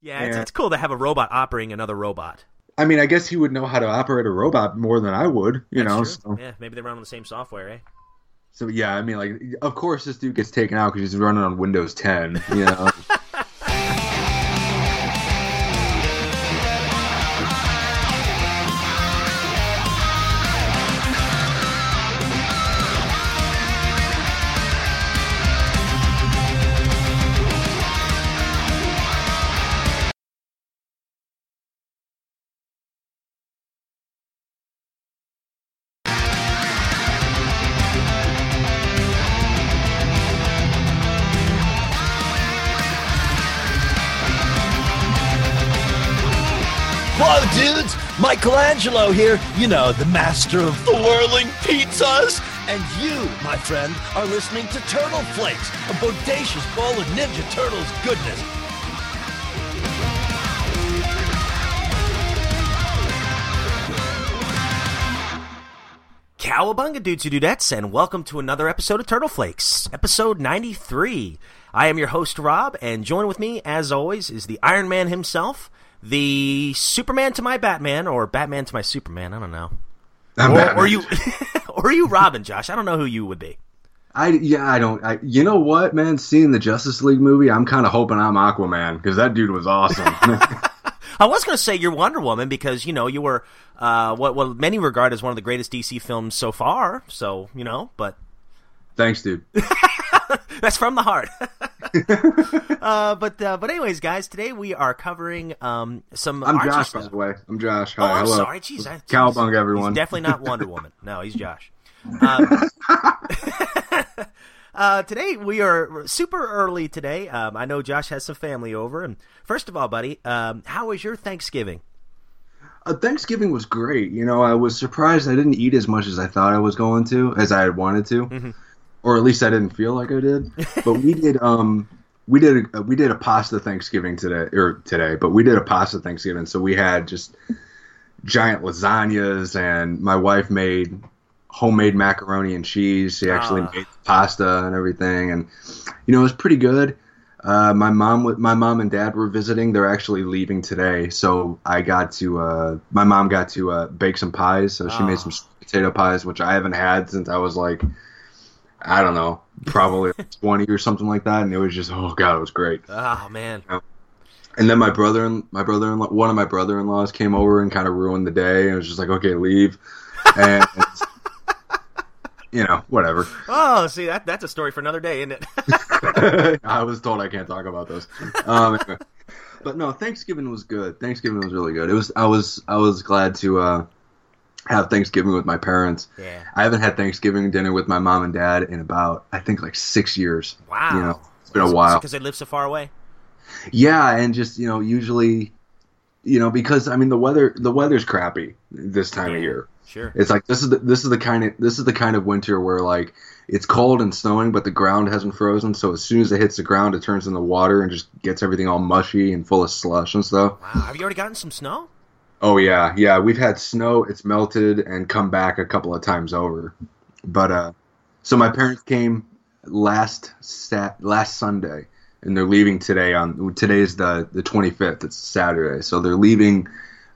Yeah, it's, And- it's cool to have a robot operating another robot. I mean, I guess he would know how to operate a robot more than I would, you know. That's true. So, Yeah, maybe they run on the same software, eh? so yeah, I mean, like, of course, this dude gets taken out because he's running on Windows 10. You know. Michelangelo here, you know, the master of the whirling pizzas. And you, my friend, are listening to Turtle Flakes, a bodacious bowl of Ninja Turtles goodness. Cowabunga dudes and dudettes, and welcome to another episode of Turtle Flakes, episode 93. I am your host, Rob, and join with me, as always, is the Iron Man himself, the Superman to my Batman, or Batman to my Superman, I don't know. Or, or you, or you Robin, Josh. I don't know who you would be. I yeah, I don't. I, you know what, man? Seeing the Justice League movie, I'm kind of hoping I'm Aquaman because that dude was awesome. I was going to say you're Wonder Woman because you know you were uh, what what many regard as one of the greatest DC films so far. So you know, but Thanks, dude. That's from the heart. uh, but uh, but anyways, guys, today we are covering um, some. I'm Archie Josh, stuff. by the way. I'm Josh. Oh, I'm hello. sorry. Jeez, I, Cowabunga, everyone. He's definitely not Wonder Woman. No, he's Josh. Um, uh, today we are super early. Today, um, I know Josh has some family over, and first of all, buddy, um, how was your Thanksgiving? Uh, Thanksgiving was great. You know, I was surprised I didn't eat as much as I thought I was going to, as I had wanted to, Mm-hmm. Or at least I didn't feel like I did. But we did. Um, we did. A, we did a pasta Thanksgiving today, or today. But we did a pasta Thanksgiving, so we had just giant lasagnas, and my wife made homemade macaroni and cheese. She actually Ah. made pasta and everything, and you know, it was pretty good. Uh, my mom, my mom and dad were visiting. They're actually leaving today, so I got to. Uh, my mom got to uh, bake some pies, so she Ah. made some potato pies, which I haven't had since I was like, I don't know, probably twenty or something like that, and it was just, oh god, it was great. Oh man, And then my brother and my brother in law, one of my brother in laws came over and kind of ruined the day. And it was just like, okay, leave, and you know, whatever. oh, see that that's a story for another day, isn't it? I was told I can't talk about those. Um, anyway. But no, Thanksgiving was good. Thanksgiving was really good. It was. I was. I was glad to uh, have Thanksgiving with my parents. yeah. I haven't had Thanksgiving dinner with my mom and dad in about I think like six years. Wow. You know, it's been a while. because they live so far away. Yeah, and just you know, usually, you know, because I mean the weather the weather's crappy this time Yeah. of year. Sure. It's like this is the, this is the kind of this is the kind of winter where like it's cold and snowing, but the ground hasn't frozen. So as soon as it hits the ground, it turns into water and just gets everything all mushy and full of slush and stuff. Wow. Have you already gotten some snow? Oh yeah, yeah. We've had snow. It's melted and come back a couple of times over. But uh, so my parents came last sat last Sunday, and they're leaving today. On today's the the twenty fifth. It's Saturday, so they're leaving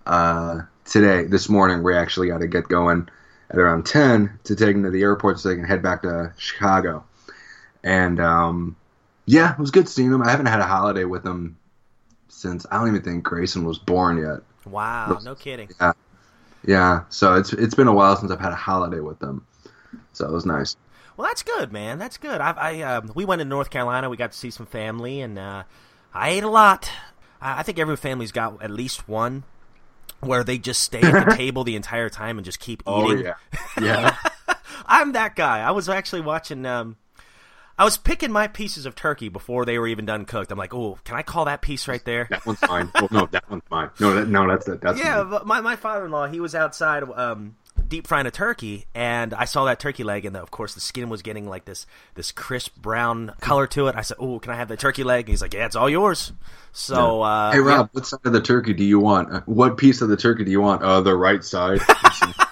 uh, today. This morning, we actually got to get going at around ten to take them to the airport so they can head back to Chicago. And um, yeah, it was good seeing them. I haven't had a holiday with them since I don't even think Grayson was born yet. Wow. No kidding. Yeah, Yeah, so it's it's been a while since I've had a holiday with them, so it was nice. Well, that's good, man. That's good. I, I um, we went to North Carolina. We got to see some family, and uh, I ate a lot. I, I think every family's got at least one where they just stay at the table the entire time and just keep eating. Oh eating. yeah, yeah. I'm that guy. I was actually watching. Um, I was picking my pieces of turkey before they were even done cooked. I'm like, oh, can I call that piece right there? that one's fine. Well, no, that one's fine. No, that, no, that's it. That's Yeah, but my my father in law he was outside um, deep frying a turkey, and I saw that turkey leg, and of course the skin was getting like this this crisp brown color to it. I said, "Oh, can I have the turkey leg?" And he's like, "Yeah, it's all yours." So, uh, Hey Rob, what side of the turkey do you want? Uh, What piece of the turkey do you want? Uh, the right side.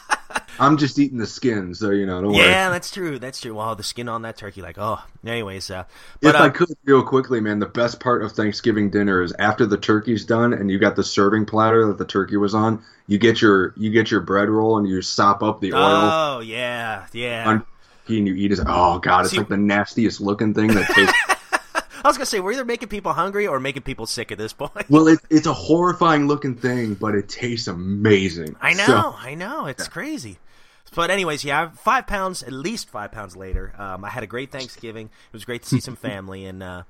I'm just eating the skin, so you know. Don't yeah, worry. that's true. That's true. Wow, the skin on that turkey, like oh. Anyways, uh, If but I uh, could real quickly, man, the best part of Thanksgiving dinner is after the turkey's done and you got the serving platter that the turkey was on. You get your you get your bread roll and you sop up the oil oh yeah, yeah. on and you eat it. Oh god, it's See- like the nastiest looking thing that tastes. I was gonna say we're either making people hungry or making people sick at this point. well, it, it's a horrifying looking thing, but it tastes amazing. I know, So- I know, it's crazy. But anyways, yeah, five pounds, at least five pounds later. Um, I had a great Thanksgiving. It was great to see some family, and uh,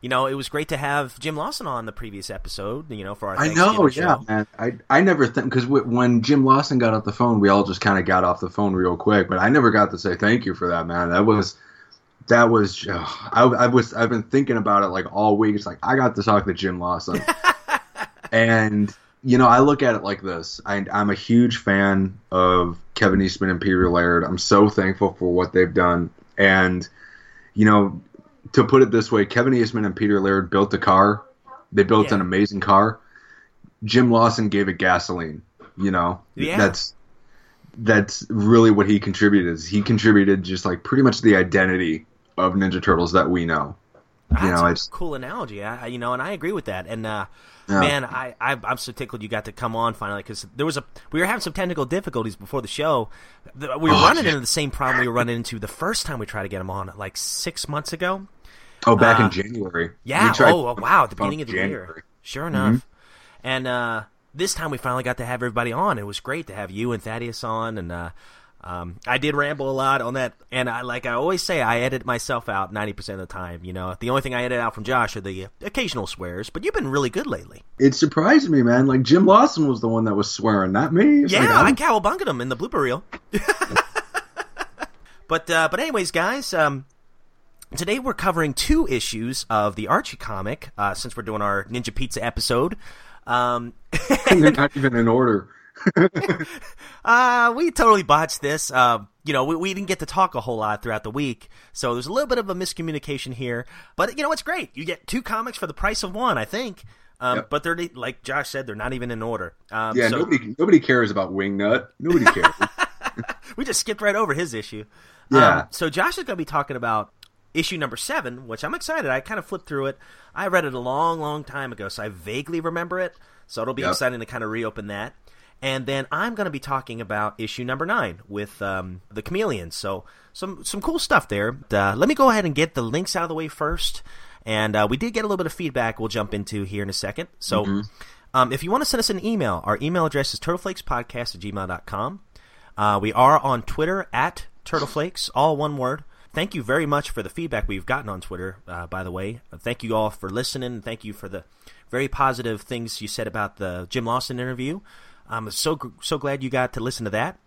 you know, it was great to have Jim Lawson on the previous episode. You know, for our I know, show. yeah, man. I I never think because when Jim Lawson got off the phone, we all just kind of got off the phone real quick. But I never got to say thank you for that, man. That was that was ugh, I, I was I've been thinking about it like all week. It's like I got to talk to Jim Lawson, and you know I look at it like this. I, I'm a huge fan of Kevin Eastman and Peter Laird. I'm so thankful for what they've done, and you know to put it this way, Kevin Eastman and Peter Laird built a car. They built Yeah. an amazing car. Jim Lawson gave it gasoline. You know, Yeah. that's that's really what he contributed. Is he contributed just like pretty much the identity of Ninja Turtles that we know. That's You know, a it's- cool analogy. I, you know, and I agree with that. And uh, Yeah. man, I, I I'm so tickled you got to come on finally because there was a we were having some technical difficulties before the show. We were Oh, running yeah. into the same problem we were running into the first time we tried to get him on, like six months ago. Oh, back Uh, in January. Yeah. Tried- Oh, wow. At the Oh, beginning of the year. Sure enough. And uh, this time we finally got to have everybody on. It was great to have you and Thaddeus on. And uh, um, I did ramble a lot on that. And I, like I always say, I edit myself out 90% of the time. You know, the only thing I edit out from Josh are the occasional swears. But you've been really good lately. It surprised me, man. Like Jim Lawson was the one that was swearing, not me. It's Yeah, like, I I'm- cowabunted him in the blooper reel. but uh, but anyways, guys, um, today we're covering two issues of the Archie comic uh, since we're doing our Ninja Pizza episode. Um, they're not even in order. uh, we totally botched this. Uh, you know, we, we didn't get to talk a whole lot throughout the week, so there's a little bit of a miscommunication here. But you know, it's great. You get two comics for the price of one, I think. Um, Yep. But they're like Josh said, they're not even in order. Um, Yeah, so- nobody nobody cares about Wingnut. Nobody cares. we just skipped right over his issue. Yeah. Um, so Josh is going to be talking about issue number seven, which I'm excited. I kind of flipped through it. I read it a long, long time ago, so I vaguely remember it. So it'll be Yep. exciting to kind of reopen that. And then I'm going to be talking about issue number nine with um, the chameleons. So some some cool stuff there. Uh, let me go ahead and get the links out of the way first. And uh, we did get a little bit of feedback. We'll jump into here in a second. So. Um, if you want to send us an email, our email address is turtleflakespodcast at gmail.com. Uh, we are on Twitter at turtleflakes, all one word. Thank you very much for the feedback we've gotten on Twitter, uh, by the way. Thank you all for listening. Thank you for the very positive things you said about the Jim Lawson interview. I'm so, so glad you got to listen to that.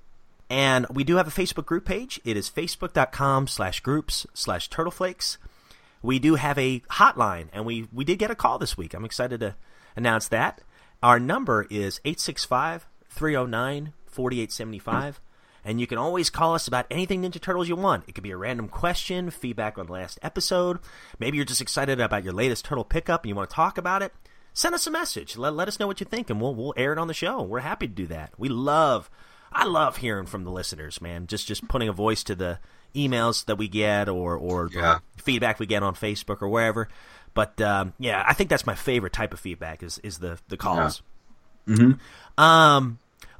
And we do have a Facebook group page. It is facebook.com slash groups slash turtleflakes. We do have a hotline, and we, we did get a call this week. I'm excited to announce that. Our number is 865 309 4875. And you can always call us about anything Ninja Turtles you want. It could be a random question, feedback on the last episode. Maybe you're just excited about your latest turtle pickup and you want to talk about it. Send us a message. Let, let us know what you think, and we'll, we'll air it on the show. We're happy to do that. We love, I love hearing from the listeners, man. Just just putting a voice to the emails that we get or, or the Yeah. feedback we get on Facebook or wherever. But um, yeah, I think that's my favorite type of feedback is, is the, the calls. Hmm. Um,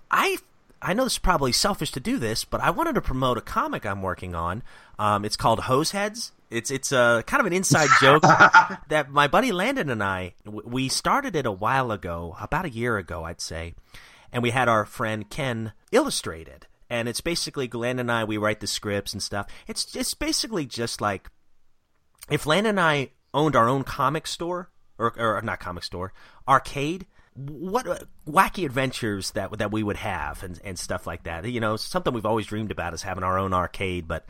I I know this is probably selfish to do this, but I wanted to promote a comic I'm working on. Um, it's called Hose Heads. It's it's a kind of an inside joke that my buddy Landon and I we started it a while ago, about a year ago, I'd say, and we had our friend Ken illustrate it. And it's basically Glenn and I. We write the scripts and stuff. It's it's basically just like if Landon and I owned our own comic store, or, or not comic store, arcade, what wacky adventures that that we would have and, and stuff like that. You know, something we've always dreamed about is having our own arcade, but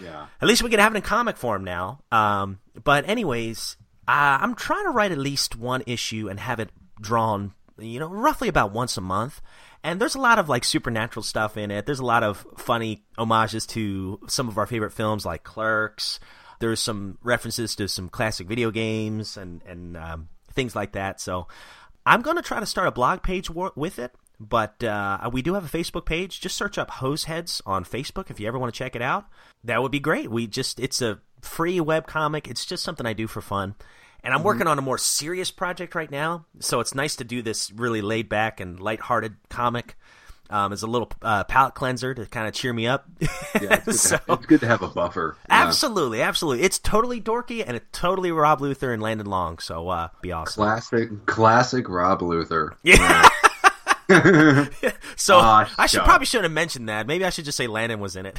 Yeah. at least we can have it in comic form now. Um, but anyways, uh, I'm trying to write at least one issue and have it drawn, you know, roughly about once a month. And there's a lot of like supernatural stuff in it. There's a lot of funny homages to some of our favorite films like Clerks. There's some references to some classic video games and and um, things like that. So I'm going to try to start a blog page wor- with it. But uh, we do have a Facebook page. Just search up Hoseheads on Facebook if you ever want to check it out. That would be great. We just it's a free web comic. It's just something I do for fun. And I'm working on a more serious project right now, so it's nice to do this really laid back and lighthearted comic um, as a little uh, palate cleanser to kind of cheer me up. Yeah, it's good, So- to, have, it's good to have a buffer. Yeah. Absolutely, absolutely. It's totally dorky and it's totally Rob Luther and Landon Long. So uh, be awesome. Classic, classic Rob Luther. Yeah. so I should probably shouldn't have mentioned that. Maybe I should just say Landon was in it.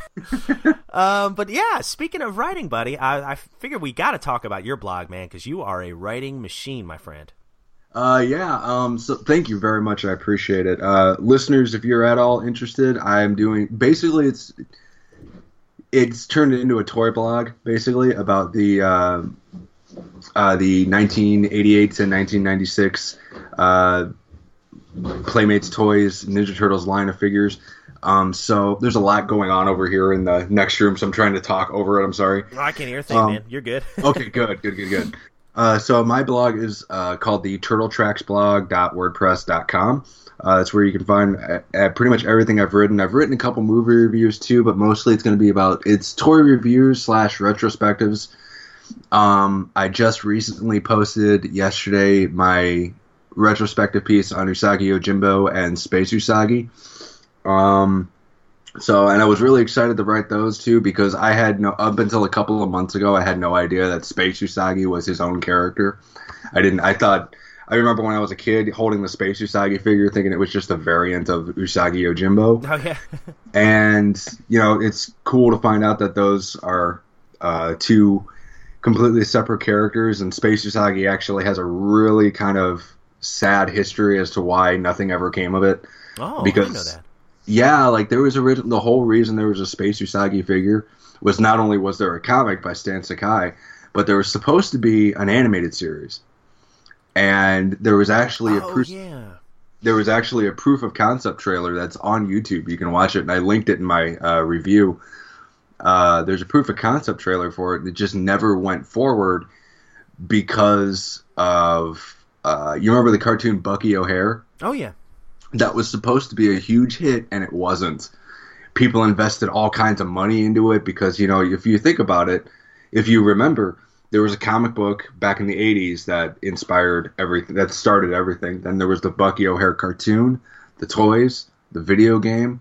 um, but yeah, speaking of writing, buddy, I, I figure we got to talk about your blog, man, because you are a writing machine, my friend. Uh, yeah. Um, so thank you very much. I appreciate it. Uh, listeners, if you're at all interested, I'm doing basically it's it's turned into a toy blog basically about the uh, uh, the 1988 to 1996 uh, Playmates toys Ninja Turtles line of figures. Um, so there's a lot going on over here in the next room, so I'm trying to talk over it. I'm sorry. Oh, I can't hear a thing, Um, man. You're good. okay, good, good, good, good. Uh, so my blog is uh, called the turtletracksblog.wordpress.com. Uh, that's where you can find uh, uh, pretty much everything I've written. I've written a couple movie reviews too, but mostly it's going to be about it's toy reviews slash retrospectives. Um, I just recently posted yesterday my retrospective piece on Usagi Yojimbo and Space Usagi. Um, so, and I was really excited to write those too because I had no up until a couple of months ago, I had no idea that Space Usagi was his own character. I didn't. I thought. I remember when I was a kid holding the Space Usagi figure, thinking it was just a variant of Usagi Yojimbo. Oh yeah. And you know, it's cool to find out that those are uh, two completely separate characters, and Space Usagi actually has a really kind of sad history as to why nothing ever came of it Oh, I Because- didn't know that. Yeah, like there was original. The whole reason there was a Space Usagi figure was not only was there a comic by Stan Sakai, but there was supposed to be an animated series, and there was actually a Oh proof. yeah. There was actually a proof of concept trailer that's on YouTube. You can watch it, and I linked it in my uh, review. Uh, there's a proof of concept trailer for it that just never went forward because of uh, you remember the cartoon Bucky O'Hare Oh yeah. That was supposed to be a huge hit and it wasn't. People invested all kinds of money into it because, you know, if you think about it, if you remember, there was a comic book back in the 80s that inspired everything, that started everything. Then there was the Bucky O'Hare cartoon, the toys, the video game,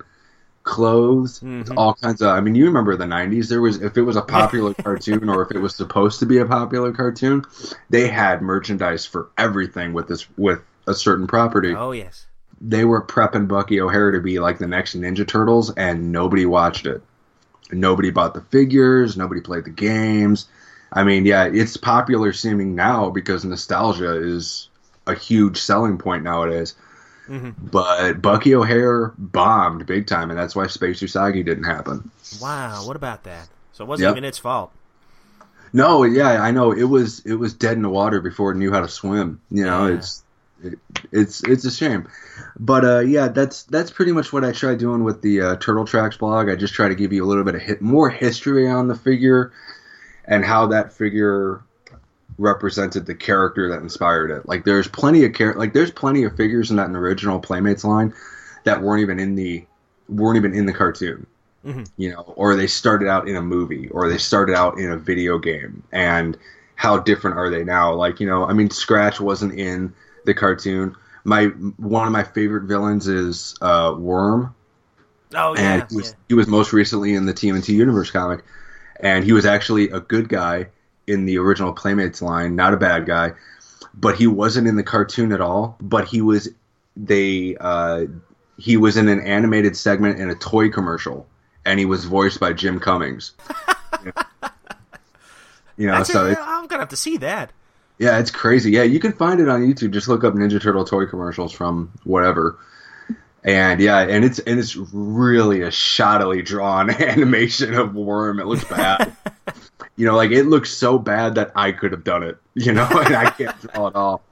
clothes, Mhm. all kinds of. I mean, you remember the 90s? There was, if it was a popular cartoon or if it was supposed to be a popular cartoon, they had merchandise for everything with this, with a certain property Oh yes. They were prepping Bucky O'Hare to be like the next Ninja Turtles, and nobody watched it. Nobody bought the figures. Nobody played the games. I mean, yeah, it's popular seeming now because nostalgia is a huge selling point nowadays. Mhm. But Bucky O'Hare bombed big time, and that's why Space Usagi didn't happen. Wow. What about that? So it wasn't Yep. even its fault. No, yeah, I know it was it was dead in the water before it knew how to swim. You know, Yeah. it's it, it's it's a shame, but uh, yeah, that's that's pretty much what I try doing with the uh, Turtle Tracks blog. I just try to give you a little bit of hit, more history on the figure and how that figure represented the character that inspired it. Like there's plenty of char- like there's plenty of figures in that original Playmates line that weren't even in the weren't even in the cartoon Mhm. you know, or they started out in a movie, or they started out in a video game, and how different are they now? Like, you know, I mean, Scratch wasn't in the cartoon. My one of my favorite villains is uh, Worm, Oh yeah. and he was, yeah. he was most recently in the TMNT Universe comic, and he was actually a good guy in the original Playmates line, not a bad guy, but he wasn't in the cartoon at all. But he was they uh, he was in an animated segment in a toy commercial, and he was voiced by Jim Cummings. you know, so it, I'm gonna have to see that. Yeah, it's crazy. Yeah, you can find it on YouTube. Just look up Ninja Turtle toy commercials from whatever. And yeah, and it's and it's really a shoddily drawn animation of Worm. It looks bad. you know, like it looks so bad that I could have done it. You know, and I can't draw it all.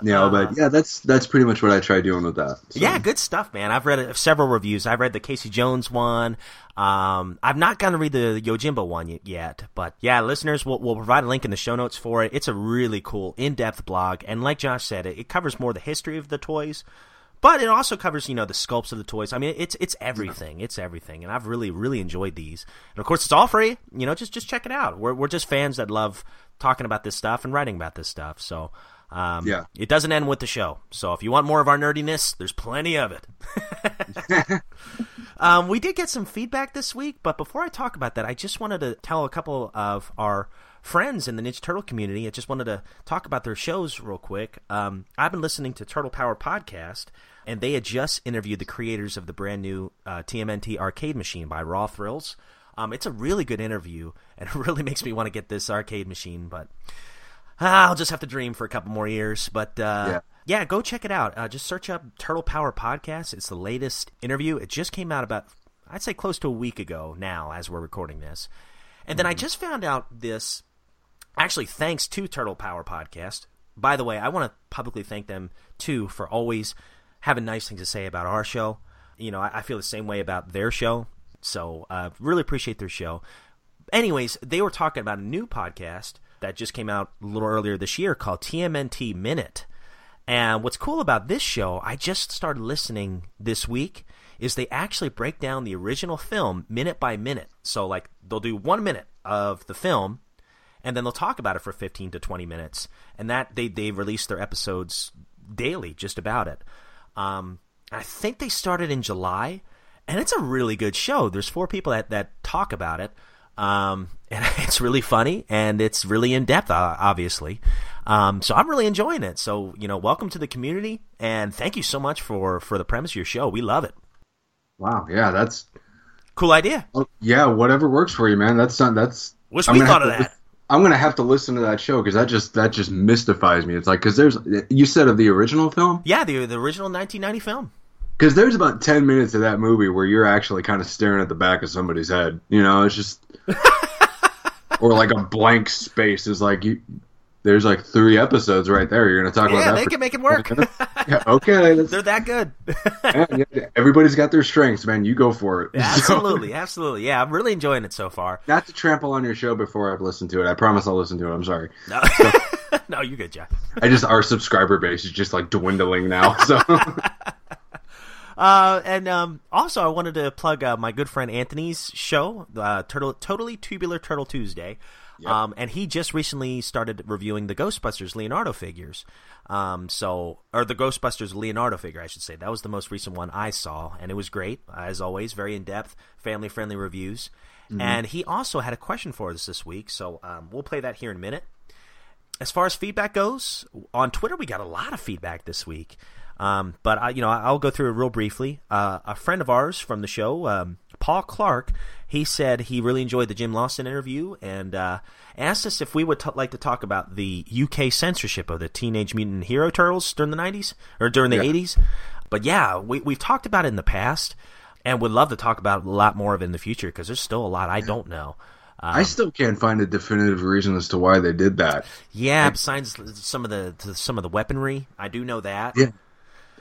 You know, but yeah, that's that's pretty much what I try doing with that. So, Yeah, good stuff, man. I've read uh, several reviews. I've read the Casey Jones one. Um, I've not gotten to read the Yojimbo one yet, but yeah, listeners, we'll, we'll provide a link in the show notes for it. It's a really cool, in-depth blog, and like Josh said, it, it covers more the history of the toys, but it also covers you know the sculpts of the toys. I mean, it's it's everything. It's everything, and I've really really enjoyed these. And of course, it's all free. You know, just just check it out. We're we're just fans that love talking about this stuff and writing about this stuff. So. Um, Yeah. It doesn't end with the show. So if you want more of our nerdiness, there's plenty of it. Um, we did get some feedback this week, but before I talk about that, I just wanted to tell a couple of our friends in the Ninja Turtle community. I just wanted to talk about their shows real quick. Um, I've been listening to Turtle Power Podcast, and they had just interviewed the creators of the brand new uh, TMNT arcade machine by Raw Thrills. Um, it's a really good interview, and it really makes me want to get this arcade machine, but ah, I'll just have to dream for a couple more years. But uh, Yeah. yeah, go check it out. Uh, just search up Turtle Power Podcast. It's the latest interview. It just came out about, I'd say, close to a week ago now, as we're recording this. And then I just found out this, actually, thanks to Turtle Power Podcast. By the way, I want to publicly thank them too for always having nice things to say about our show. You know, I, I feel the same way about their show. So, uh, really appreciate their show. Anyways, they were talking about a new podcast that just came out a little earlier this year called TMNT Minute. And what's cool about this show, I just started listening this week, is they actually break down the original film minute by minute. So, like, they'll do one minute of the film, and then they'll talk about it for 15 to 20 minutes. And that they, they release their episodes daily, just about it. Um, I think they started in July, and it's a really good show. There's four people that, that talk about it. Um, and it's really funny and it's really in depth, uh, obviously. Um, so I'm really enjoying it. So, you know, welcome to the community and thank you so much for, for the premise of your show. We love it. Wow. Yeah, that's Cool idea. oh, yeah. Whatever works for you, man. That's not. That's. Wish I'm we thought of to- that. I'm gonna have to listen to that show because that just that just mystifies me. It's like because there's you said of the original film Yeah, the, the original 1990 film. Because there's about ten minutes of that movie where you're actually kind of staring at the back of somebody's head. You know, it's just or like a blank space is like you. There's like three episodes right there. You're gonna talk Yeah, about they that. can make it work. yeah, okay. They're that good. yeah, yeah, everybody's got their strengths, man. You go for it. So- absolutely, absolutely. Yeah, I'm really enjoying it so far. not to trample on your show before I've listened to it. I promise I'll listen to it. I'm sorry. No, no you're good, Jack. I just our subscriber base is just like dwindling now. So Uh, and um, also, I wanted to plug uh, my good friend Anthony's show, uh, Turtle, Totally Tubular Turtle Tuesday. Um, and he just recently started reviewing the Ghostbusters Leonardo figures. Um, so, or the Ghostbusters Leonardo figure, I should say. That was the most recent one I saw, and it was great, as always, very in depth, family friendly reviews. And he also had a question for us this week, so um, we'll play that here in a minute as far as feedback goes, on Twitter we got a lot of feedback this week. Um, but I, you know, I'll go through it real briefly. Uh, a friend of ours from the show, um, Paul Clark, he said he really enjoyed the Jim Lawson interview and uh, asked us if we would t- like to talk about the UK censorship of the Teenage Mutant Hero Turtles during the '90s or during the Yeah. '80s. But yeah, we, we've talked about it in the past, and would love to talk about a lot more of it in the future because there's still a lot I don't know. I still can't find a definitive reason as to why they did that. Yeah, besides some of the some of the weaponry, I do know that. Yeah.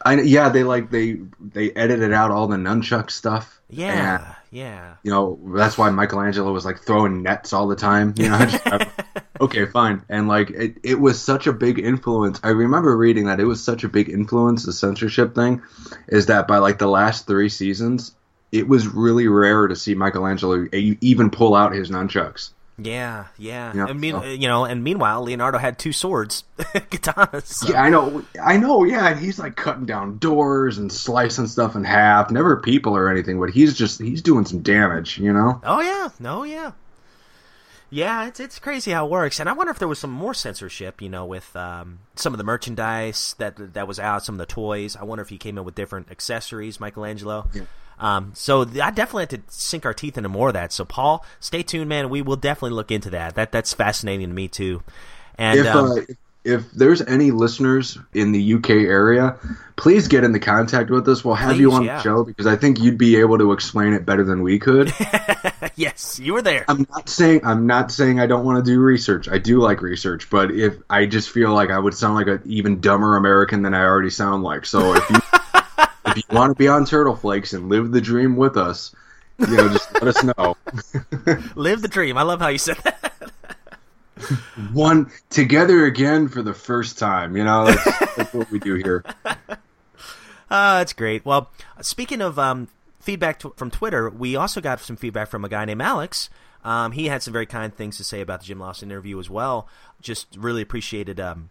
I yeah, they like they they edited out all the nunchuck stuff. Yeah, And, yeah. you know that's why Michelangelo was like throwing nets all the time. You know. just- uh, okay, fine. And like it, it was such a big influence. I remember reading that it was such a big influence. The censorship thing is that by like the last three seasons, it was really rare to see Michelangelo even pull out his nunchucks. Yeah, yeah. Yeah, and mean, so- you know, and meanwhile, Leonardo had two swords, katanas. so- Yeah, I know. I know. Yeah, and he's like cutting down doors and slicing stuff in half. Never people or anything, but he's just he's doing some damage. You know. Oh yeah, no, yeah, yeah. It's it's crazy how it works, and I wonder if there was some more censorship, you know, with um, some of the merchandise that that was out, some of the toys. I wonder if he came in with different accessories, Michelangelo. Um, so th- I definitely have to sink our teeth into more of that. So Paul, stay tuned, man. We will definitely look into that. That that's fascinating to me too. And If um, uh, if there's any listeners in the UK area, please get into contact with us. We'll have you on yeah. the show because I think you'd be able to explain it better than we could. yes, you were there. I'm not saying I'm not saying I don't want to do research. I do like research, but if I just feel like I would sound like an even dumber American than I already sound like. So if you if you want to be on Turtle Flakes and live the dream with us, you know, just let us know. Live the dream. I love how you said that. One together again for the first time. You know, that's, that's what we do here. Uh, that's great. Well, speaking of um, feedback t- from Twitter, we also got some feedback from a guy named Alex. Um, he had some very kind things to say about the Jim Lawson interview as well. Just really appreciated um,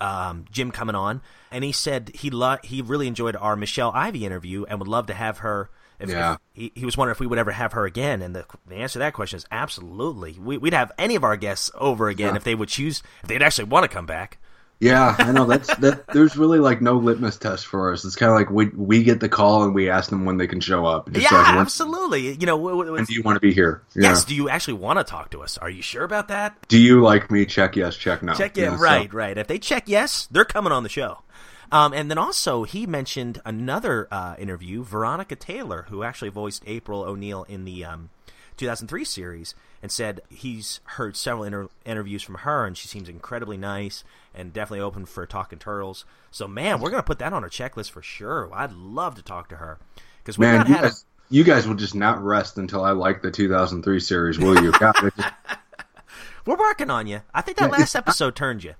um, Jim coming on, and he said he lo- he really enjoyed our Michelle Ivy interview and would love to have her. If, Yeah. if- he, he was wondering if we would ever have her again, and the, the answer to that question is absolutely. We, we'd have any of our guests over again Yeah. if they would choose, if they'd actually want to come back. Yeah, I know that's that. There's really like no litmus test for us. It's kind of like we we get the call and we ask them when they can show up. Yeah, like, absolutely. You know, when do you want to be here? Yeah. yes. Do you actually want to talk to us? Are you sure about that? Do you like me? Check yes. Check no. Check You yeah, so- right, right. If they check yes, they're coming on the show. Um, and then also he mentioned another uh, interview, Veronica Taylor, who actually voiced April O'Neil in the um, 2003 series, and said he's heard several inter- interviews from her, and she seems incredibly nice and definitely open for talking turtles. So man, we're gonna put that on our checklist for sure. I'd love to talk to her because we've Man, you had. A, guys, you guys will just not rest until I like the 2003 series, will you? God, just- we're working on you. I think that Yeah, last it's not- episode turned you.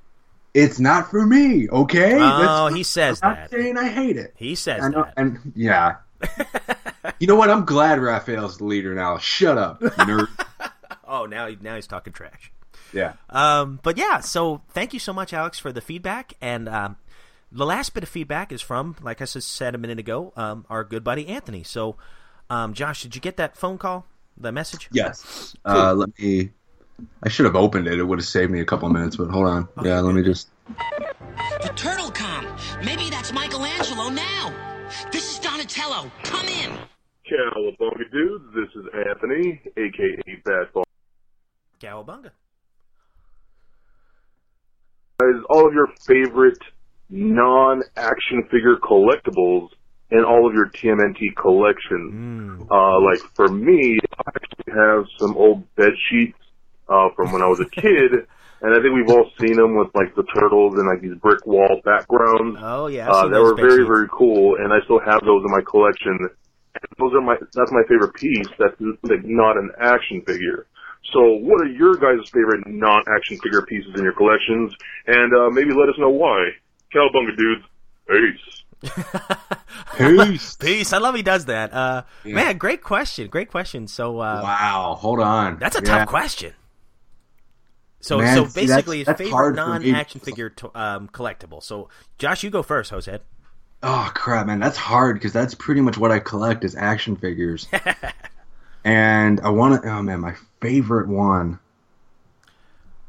it's not for me, okay? Oh, That's- he says I'm that. saying I hate it. He says I know, uh, that. and yeah. You know what? I'm glad Raphael's the leader now. Shut up, nerd. Oh, now now he's talking trash. yeah. Um, but yeah, so thank you so much, Alex, for the feedback. And um, the last bit of feedback is from, like I just said a minute ago, um, our good buddy Anthony. So, um, Josh, did you get that phone call, the message? Yes. Uh, let me. I should have opened it. It would have saved me a couple minutes, but hold on. Yeah, let me just. The Turtle com. Maybe that's Michelangelo now. This is Donatello. Come in. Cowabunga dudes, this is Anthony, aka Fastball. Cowabunga. Guys, all of your favorite non-action figure collectibles and all of your TMNT collections. Uh, like for me, I actually have some old bed sheets uh, from when I was a kid, and I think we've all seen them with like the turtles and like these brick wall backgrounds. Oh yeah, I've Uh, seen they were bed very, sheets. very cool, and I still have those in my collection. And those are my that's my favorite piece. That's like not an action figure. So, what are your guys' favorite non-action figure pieces in your collections? And uh, maybe let us know why. Cowabunga dudes, peace. Peace. Peace. I love he does that. Uh, Man, great question. Great question. So uh, wow. Hold on. that's a Yeah. tough question. So, Man, so see, that's- basically, his that's favorite hard for me. non-action figure to, um, collectible. So, Josh, you go first, Jose. Oh crap, man, that's hard because that's pretty much what I collect is action figures. and I want to. Oh man, my favorite one.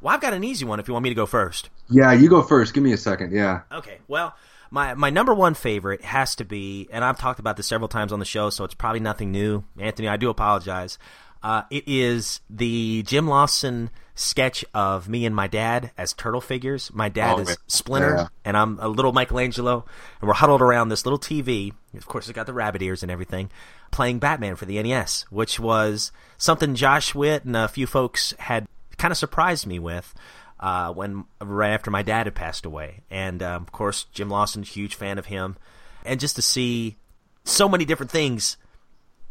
Well, I've got an easy one. If you want me to go first. Yeah, you go first. Give me a second. Yeah. Okay. Well, my my number one favorite has to be, and I've talked about this several times on the show, so it's probably nothing new. Anthony, I do apologize. Uh, it is the Jim Lawson sketch of me and my dad as turtle figures. My dad Oh, is man. Splinter, Yeah. and I'm a little Michelangelo, and we're huddled around this little TV. Of course, it's got the rabbit ears and everything, playing Batman for the NES, which was something Josh Witt and a few folks had kind of surprised me with uh, when right after my dad had passed away, and um, of course Jim Lawson, huge fan of him, and just to see so many different things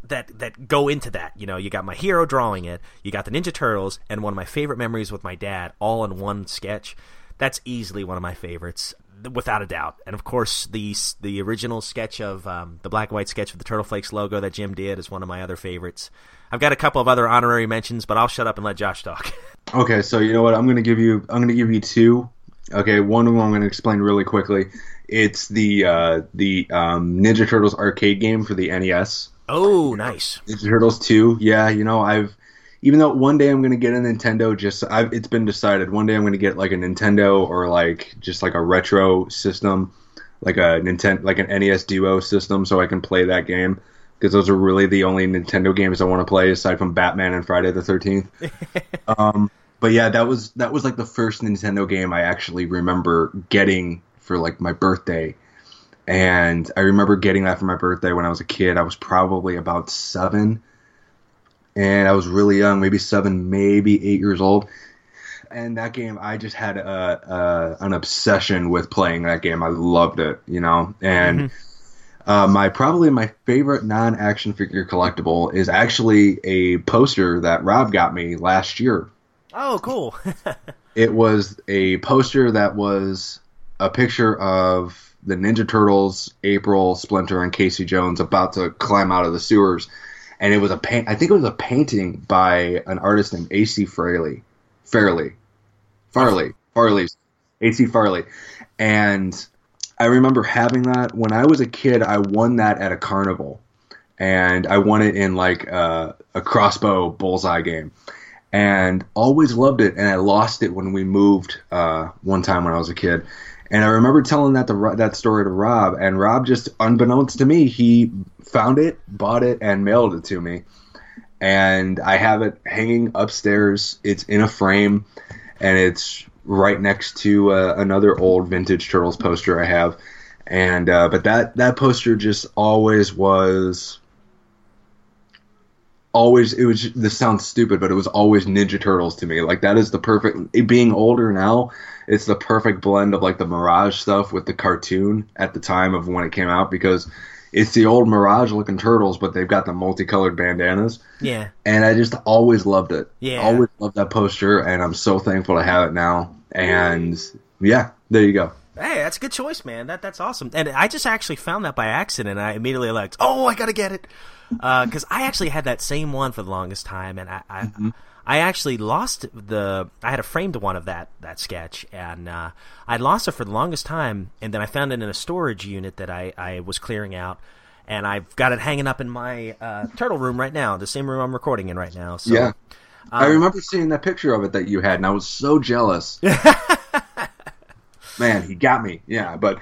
that that go into that. You know, you got my hero drawing it, you got the Ninja Turtles, and one of my favorite memories with my dad, all in one sketch. That's easily one of my favorites, without a doubt. And of course, the the original sketch of um, the black and white sketch of the Turtle Flakes logo that Jim did is one of my other favorites. I've got a couple of other honorary mentions, but I'll shut up and let Josh talk. Okay, so you know what? I'm gonna give you. I'm gonna give you two. Okay, one of them I'm gonna explain really quickly. It's the uh, the um, Ninja Turtles arcade game for the NES. Oh, nice. Ninja Turtles 2. Yeah, you know, I've even though one day I'm gonna get a Nintendo, just I've it's been decided. One day I'm gonna get like a Nintendo or like just like a retro system, like a Nintendo, like an NES Duo system, so I can play that game. Because those are really the only Nintendo games I want to play aside from Batman and Friday the Thirteenth. um, but yeah, that was that was like the first Nintendo game I actually remember getting for like my birthday. And I remember getting that for my birthday when I was a kid. I was probably about seven. And I was really young, maybe seven, maybe eight years old. And that game, I just had a, a an obsession with playing that game. I loved it, you know. And uh, my probably my favorite non-action figure collectible is actually a poster that Rob got me last year. Oh, cool. It was a poster that was a picture of the Ninja Turtles, April, Splinter, and Casey Jones about to climb out of the sewers, and it was a paint. I think it was a painting by an artist named A.C. Fraley, Fairley, Farley, Farley, A.C. Farley, and I remember having that when I was a kid. I won that at a carnival, and I won it in like uh, a crossbow bullseye game, and always loved it. And I lost it when we moved uh, one time when I was a kid. And I remember telling that that story to Rob, and Rob just unbeknownst to me, he found it, bought it, and mailed it to me. And I have it hanging upstairs. It's in a frame, and it's right next to uh, another old vintage Turtles poster I have. And uh, but that that poster just always was always it was this sounds stupid but it was always ninja turtles to me like that is the perfect being older now it's the perfect blend of like the mirage stuff with the cartoon at the time of when it came out because it's the old mirage looking turtles but they've got the multicolored bandanas Yeah. and i just always loved it Yeah. always loved that poster and i'm so thankful to have it now and yeah there you go Hey, that's a good choice, man. That that's awesome. And I just actually found that by accident. I immediately like, oh, I gotta get it, because I actually had that same one for the longest time, and I I, I actually lost the. I had a framed one of that that sketch, and uh, I lost it for the longest time, and then I found it in a storage unit that I I was clearing out. And I've got it hanging up in my uh, turtle room right now, the same room I'm recording in right now. So, yeah i Um, remember seeing that picture of it that you had and i was so jealous man he got me yeah but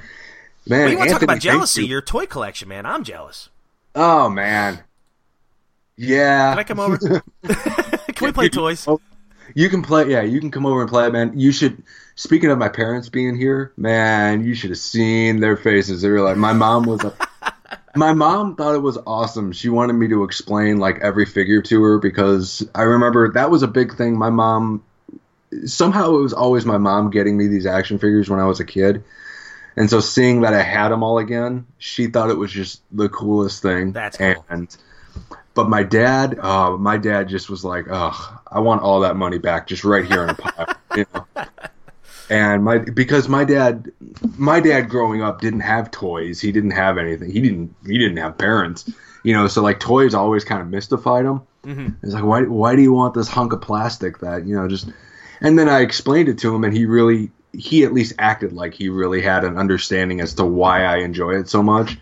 man you want to talk about jealousy? you. Your toy collection, man. I'm jealous. Oh man yeah Can I come over? Can we play toys? Oh, You can play, yeah. You can come over and play it, man. You should. Speaking of my parents being here, man, you should have seen their faces. They were like, my mom was. A, my mom thought it was awesome. She wanted me to explain like every figure to her because I remember that was a big thing. My mom somehow it was always my mom getting me these action figures when I was a kid. And so seeing that I had them all again, she thought it was just the coolest thing. That's cool. And but my dad, uh, my dad just was like, "Ugh, I want all that money back, just right here in a pile." you know? And my because my dad, my dad growing up didn't have toys. He didn't have anything. He didn't. He didn't have parents. You know, so like toys always kind of mystified him. Mm-hmm. It's like, why, why do you want this hunk of plastic that you know just? And then I explained it to him, and he really, he at least acted like he really had an understanding as to why I enjoy it so much.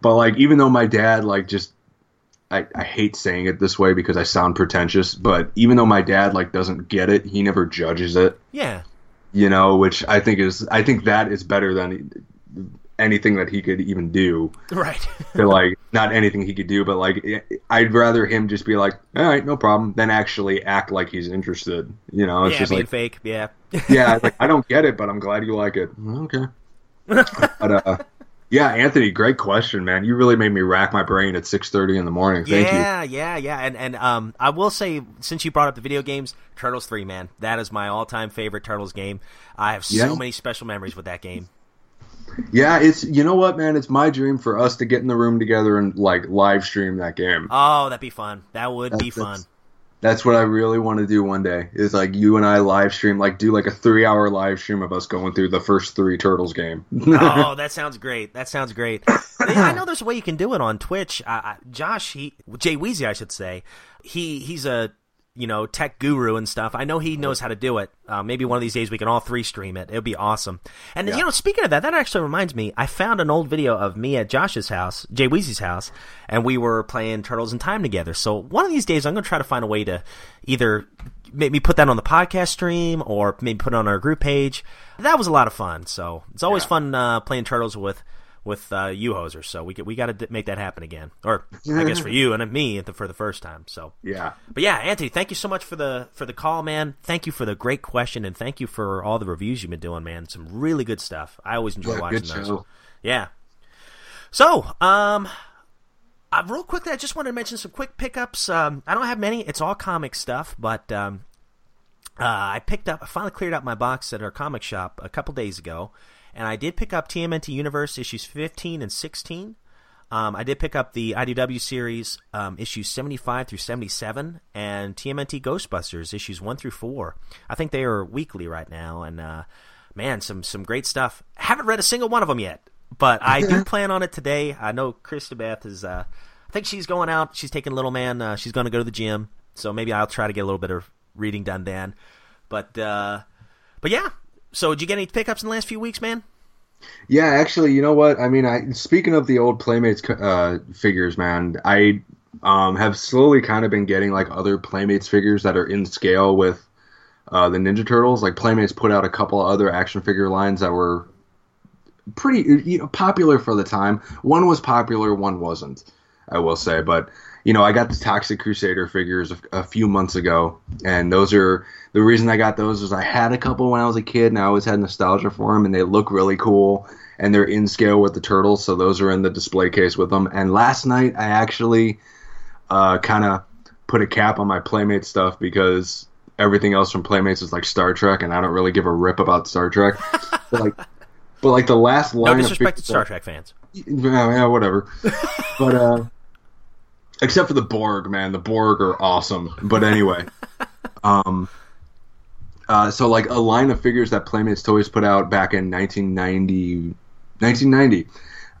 But like, even though my dad like just I, I hate saying it this way because I sound pretentious, but even though my dad like doesn't get it, he never judges it, Yeah. you know, which I think is I think that is better than anything that he could even do. Right. To, like not anything he could do, but like I'd rather him just be like, "All right, no problem," than actually act like he's interested. You know, it's yeah, just being like, fake. Yeah. Yeah, like I don't get it, but I'm glad you like it. Okay. but uh yeah, Anthony, great question, man. You really made me rack my brain at 6:30 in the morning. Thank you. yeah, yeah, yeah. And and um, I will say, since you brought up the video games, Turtles Three, man, that is my all-time favorite Turtles game. I have so Yeah. many special memories with that game. Yeah, it's you know what, man. It's my dream for us to get in the room together and like live stream that game. Oh, that'd be fun. That would be That's- fun. That's- what I really want to do one day. Is like you and I live stream, like do like a three hour live stream of us going through the first three Turtles game. oh, that sounds great. That sounds great. I know there's a way you can do it on Twitch. I, Josh, he Jay Weezy, I should say. He he's a you know tech guru and stuff. I know he knows how to do it. Uh, maybe one of these days we can all three stream it. It'd be awesome. And you know, speaking of that, that actually reminds me. I found an old video of me at Josh's house, Jay Weezy's house, and we were playing Turtles in Time together. So one of these days, I'm going to try to find a way to either maybe put that on the podcast stream or maybe put it on our group page. That was a lot of fun. So it's always fun uh, playing Turtles with with uh, you hoser. So we we got to d- make that happen again, or I guess for you and me at the, for the first time. So yeah, but yeah, Anthony, thank you so much for the for the call, man. Thank you for the great question, and thank you for all the reviews you've been doing, man. Some really good stuff. I always enjoy Yeah, watching those. show. Yeah. So, um, uh, real quickly, I just wanted to mention some quick pickups. Um, I don't have many; it's all comic stuff, but um, uh, I picked up. I finally cleared out my box at our comic shop a couple days ago, and I did pick up TMNT Universe issues 15 and 16. Um, I did pick up the IDW series um, issues 75 through 77 and TMNT Ghostbusters issues 1 through 4. I think they are weekly right now. And uh, man, some some great stuff. Haven't read a single one of them yet, but I do plan on it today. I know Krista Beth is. Uh, I think she's going out. She's taking little man. Uh, she's going to go to the gym, so maybe I'll try to get a little bit of reading done then. But uh, but yeah. So did you get any pickups in the last few weeks, man? Yeah, actually, you know what? I mean, I speaking of the old Playmates uh, figures, man, I um, have slowly kind of been getting like other Playmates figures that are in scale with uh, the Ninja Turtles. Like Playmates put out a couple other action figure lines that were pretty you know popular for the time. One was popular, one wasn't. I will say, but you know, I got the Toxic Crusader figures a, a, few months ago, and those are the reason I got those is I had a couple when I was a kid, and I always had nostalgia for them, and they look really cool, and they're in scale with the turtles, so those are in the display case with them. And last night I actually uh, kind of put a cap on my Playmate stuff because everything else from Playmates is like Star Trek, and I don't really give a rip about Star Trek. but like, but like the last line. No disrespect to Star Trek fans. Yeah, whatever. but uh, except for the Borg, man, the Borg are awesome. But anyway, um, uh, so like a line of figures that Playmates Toys put out back in 1990, 1990,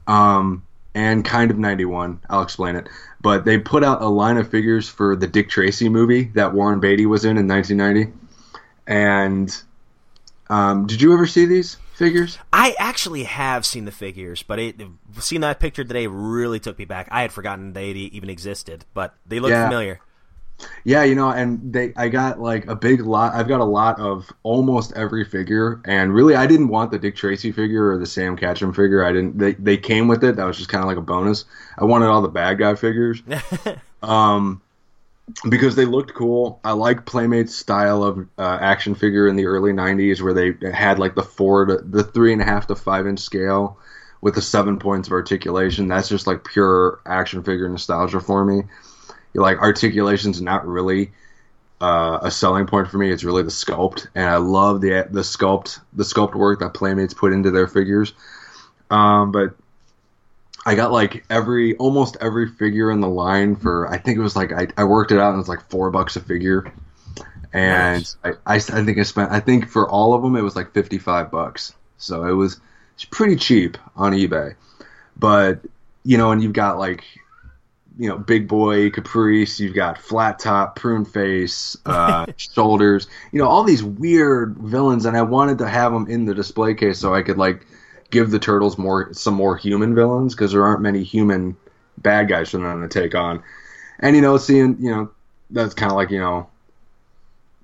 um, and kind of 91. I'll explain it. But they put out a line of figures for the Dick Tracy movie that Warren Beatty was in in 1990. And um, did you ever see these figures? I actually have seen the figures, but it, seeing that picture today really took me back. I had forgotten they even existed, but they look yeah. familiar. Yeah, you know, and they I got like a big lot. I've got a lot of almost every figure, and really, I didn't want the Dick Tracy figure or the Sam Catchem figure. I didn't. They they came with it. That was just kind of like a bonus. I wanted all the bad guy figures, um, because they looked cool. I like Playmate's style of uh, action figure in the early '90s, where they had like the four to the three and a half to five inch scale with the seven points of articulation. That's just like pure action figure nostalgia for me like articulation's not really uh, a selling point for me. It's really the sculpt, and I love the the sculpt the sculpt work that Playmates put into their figures. Um, but I got like every almost every figure in the line for I think it was like I, I worked it out and it's like four bucks a figure, and nice. I, I, I think I spent I think for all of them it was like fifty five bucks. So it was it's pretty cheap on eBay, but you know, and you've got like you know, big boy Caprice. You've got flat top, prune face, uh, shoulders. You know, all these weird villains, and I wanted to have them in the display case so I could like give the turtles more some more human villains because there aren't many human bad guys for them to take on. And you know, seeing you know, that's kind of like you know,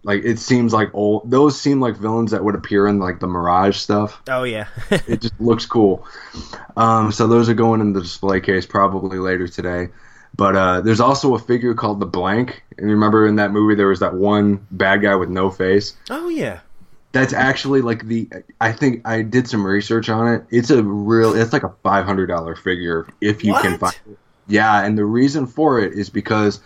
like it seems like old. Those seem like villains that would appear in like the Mirage stuff. Oh yeah, it just looks cool. Um, so those are going in the display case probably later today. But uh, there's also a figure called the Blank, and remember in that movie there was that one bad guy with no face. Oh yeah. That's actually like the. I think I did some research on it. It's a real. It's like a five hundred dollar figure if you what? can find it. Yeah, and the reason for it is because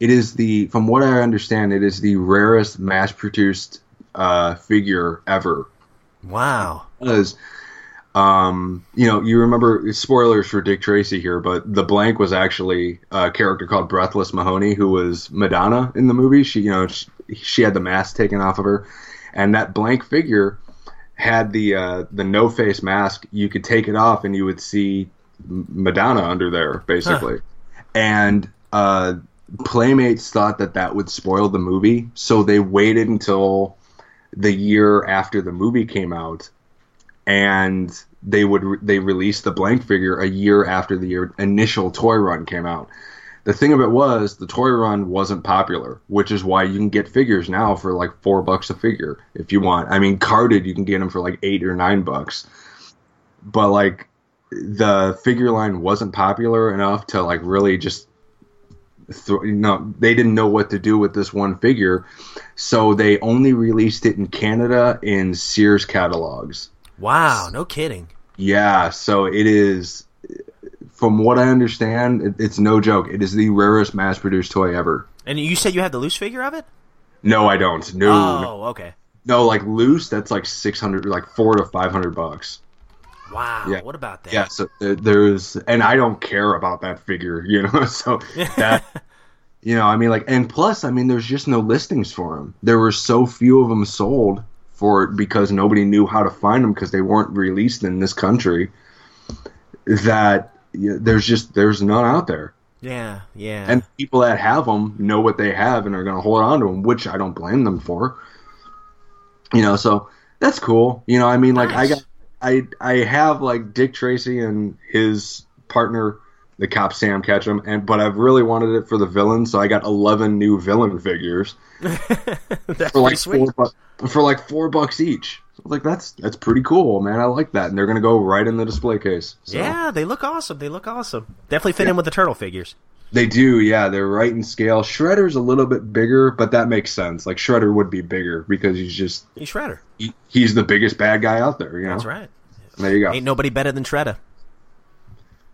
it is the. From what I understand, it is the rarest mass produced uh, figure ever. Wow. Because um, you know, you remember spoilers for Dick Tracy here, but the blank was actually a character called Breathless Mahoney, who was Madonna in the movie. She, you know, she, she had the mask taken off of her, and that blank figure had the uh, the no face mask. You could take it off, and you would see Madonna under there, basically. Huh. And uh, Playmates thought that that would spoil the movie, so they waited until the year after the movie came out and they would re- they released the blank figure a year after the year initial toy run came out. The thing of it was the toy run wasn't popular, which is why you can get figures now for like four bucks a figure if you want. I mean, carded you can get them for like eight or nine bucks, but like the figure line wasn't popular enough to like really just th- you know they didn't know what to do with this one figure, so they only released it in Canada in Sears catalogs Wow, no kidding. Yeah, so it is. From what I understand, it, it's no joke. It is the rarest mass-produced toy ever. And you said you had the loose figure of it? No, I don't. No. Oh, okay. No, like loose, that's like six hundred, like four to five hundred bucks. Wow. Yeah. What about that? Yeah. So uh, there's, and I don't care about that figure, you know. So that, you know, I mean, like, and plus, I mean, there's just no listings for them. There were so few of them sold for it because nobody knew how to find them because they weren't released in this country. That you know, there's just there's none out there, Yeah, yeah. and people that have them know what they have and are going to hold on to them, which I don't blame them for. You know, so that's cool. You know, I mean, like I got I I have like Dick Tracy and his partner, the cop Sam Catchem, and but I've really wanted it for the villain, so I got eleven new villain figures That's for like four bu- for like four bucks each. So I was like, that's that's pretty cool, man. I like that, and they're gonna go right in the display case. So. Yeah, they look awesome. They look awesome. Definitely fit in with the turtle figures. They do, yeah. They're right in scale. Shredder's a little bit bigger, but that makes sense. Like Shredder would be bigger because he's just He's Shredder. he, he's the biggest bad guy out there. You know, That's right. there you go. Ain't nobody better than Shredder.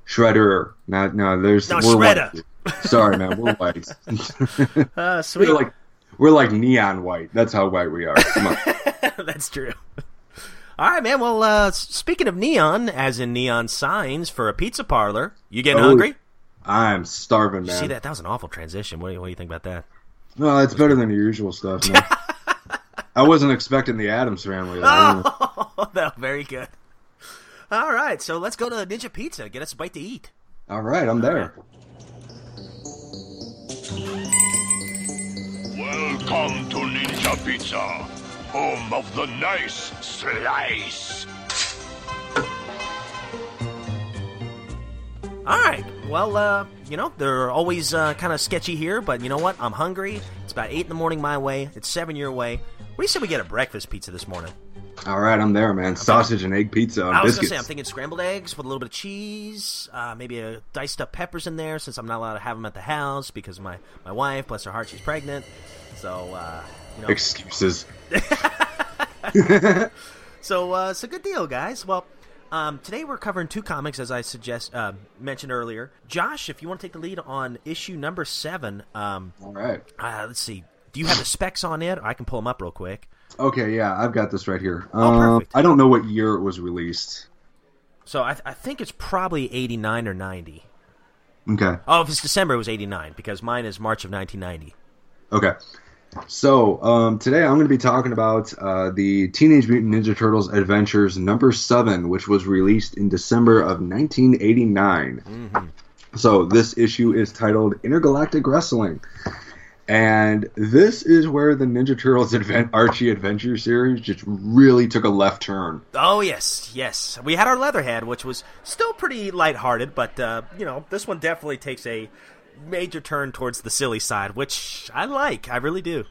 Shredder. No, no, there's No, Shredder. white. Sorry, man, we're white. Uh, sweet. we're like we're like neon white. That's how white we are. Come on. That's true. All right, man. Well, uh, speaking of neon, as in neon signs for a pizza parlor, you getting Oh, hungry? I'm starving, man. See that? That was an awful transition. What do you, what do you think about that? No, it's better than the usual stuff. Man. I wasn't expecting the Adams family. Though. I don't know. Oh, no, very good. All right, so let's go to Ninja Pizza. Get us a bite to eat. All right, I'm there. Welcome to Ninja Pizza, home of the nice slice. All right. Well, uh, you know, they're always uh, kind of sketchy here, but you know what? I'm hungry. It's about 8 in the morning my way. It's 7 your way. What do you say we get a breakfast pizza this morning? All right, I'm there, man. Sausage and egg pizza on I was biscuits. going to say, I'm thinking scrambled eggs with a little bit of cheese, uh, maybe a diced up peppers in there since I'm not allowed to have them at the house because my, my wife, bless her heart, she's pregnant. So, uh, you know. Excuses. So uh, it's a good deal, guys. Well, um, today we're covering two comics, as I suggest uh, mentioned earlier. Josh, if you want to take the lead on issue number seven, um, All right. uh, let's see. Do you have the specs on it? I can pull them up real quick. Okay, yeah, I've got this right here. Oh, Um. I don't know what year it was released. So I, I think it's probably eighty nine or ninety. Okay. Oh, if it's December, it was eighty nine because mine is March of nineteen ninety. Okay. So um, today I'm going to be talking about uh, the Teenage Mutant Ninja Turtles Adventures number seven, which was released in December of 1989. So this issue is titled Intergalactic Wrestling, and this is where the Ninja Turtles Advent- Archie Adventure series just really took a left turn. Oh yes, yes. We had our Leatherhead, which was still pretty lighthearted, but uh, you know, this one definitely takes a major turn towards the silly side, which I like. I really do.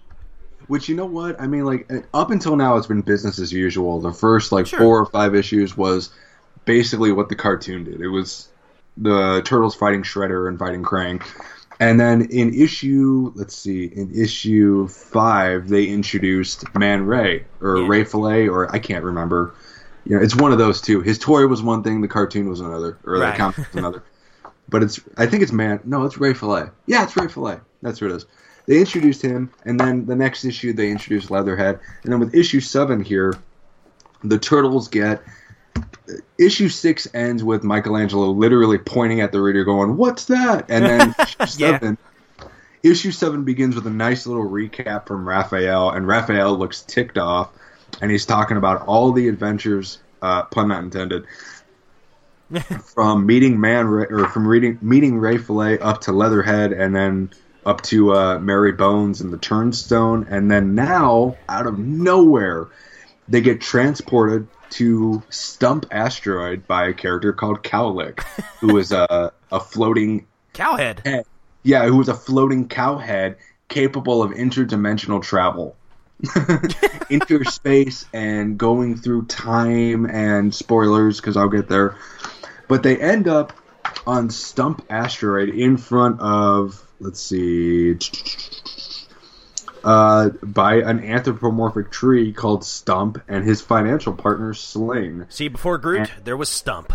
Which you know what I mean, like up until now, it's been business as usual. The first like Sure. four or five issues was basically what the cartoon did. It was the turtles fighting Shredder and fighting Krang, and then in issue, let's see, in issue five, they introduced Man Ray or Yeah. Ray Fillet, or I can't remember. You know, it's one of those two. His toy was one thing, the cartoon was another, or Right. the comic was another. But it's, I think it's Man. No, it's Ray Fillet. Yeah, it's Ray Fillet. That's who it is. They introduced him, and then the next issue they introduced Leatherhead, and then with issue seven here, the turtles get. Issue six ends with Michelangelo literally pointing at the reader, going, "What's that?" And then issue Yeah. seven, issue seven begins with a nice little recap from Raphael, and Raphael looks ticked off, and he's talking about all the adventures, uh, pun not intended, from meeting Man Ray, or from reading meeting Ray Fillet up to Leatherhead, and then up to uh, Mary Bones and the Turnstone, and then now out of nowhere, they get transported to Stump Asteroid by a character called Cowlick, who is a a floating Cowhead. head. Yeah, who was a floating cowhead capable of interdimensional travel. Interspace and going through time and spoilers because I'll get there. But they end up on Stump Asteroid in front of, let's see, uh, by an anthropomorphic tree called Stump and his financial partner Sling. See, before Groot, there was Stump.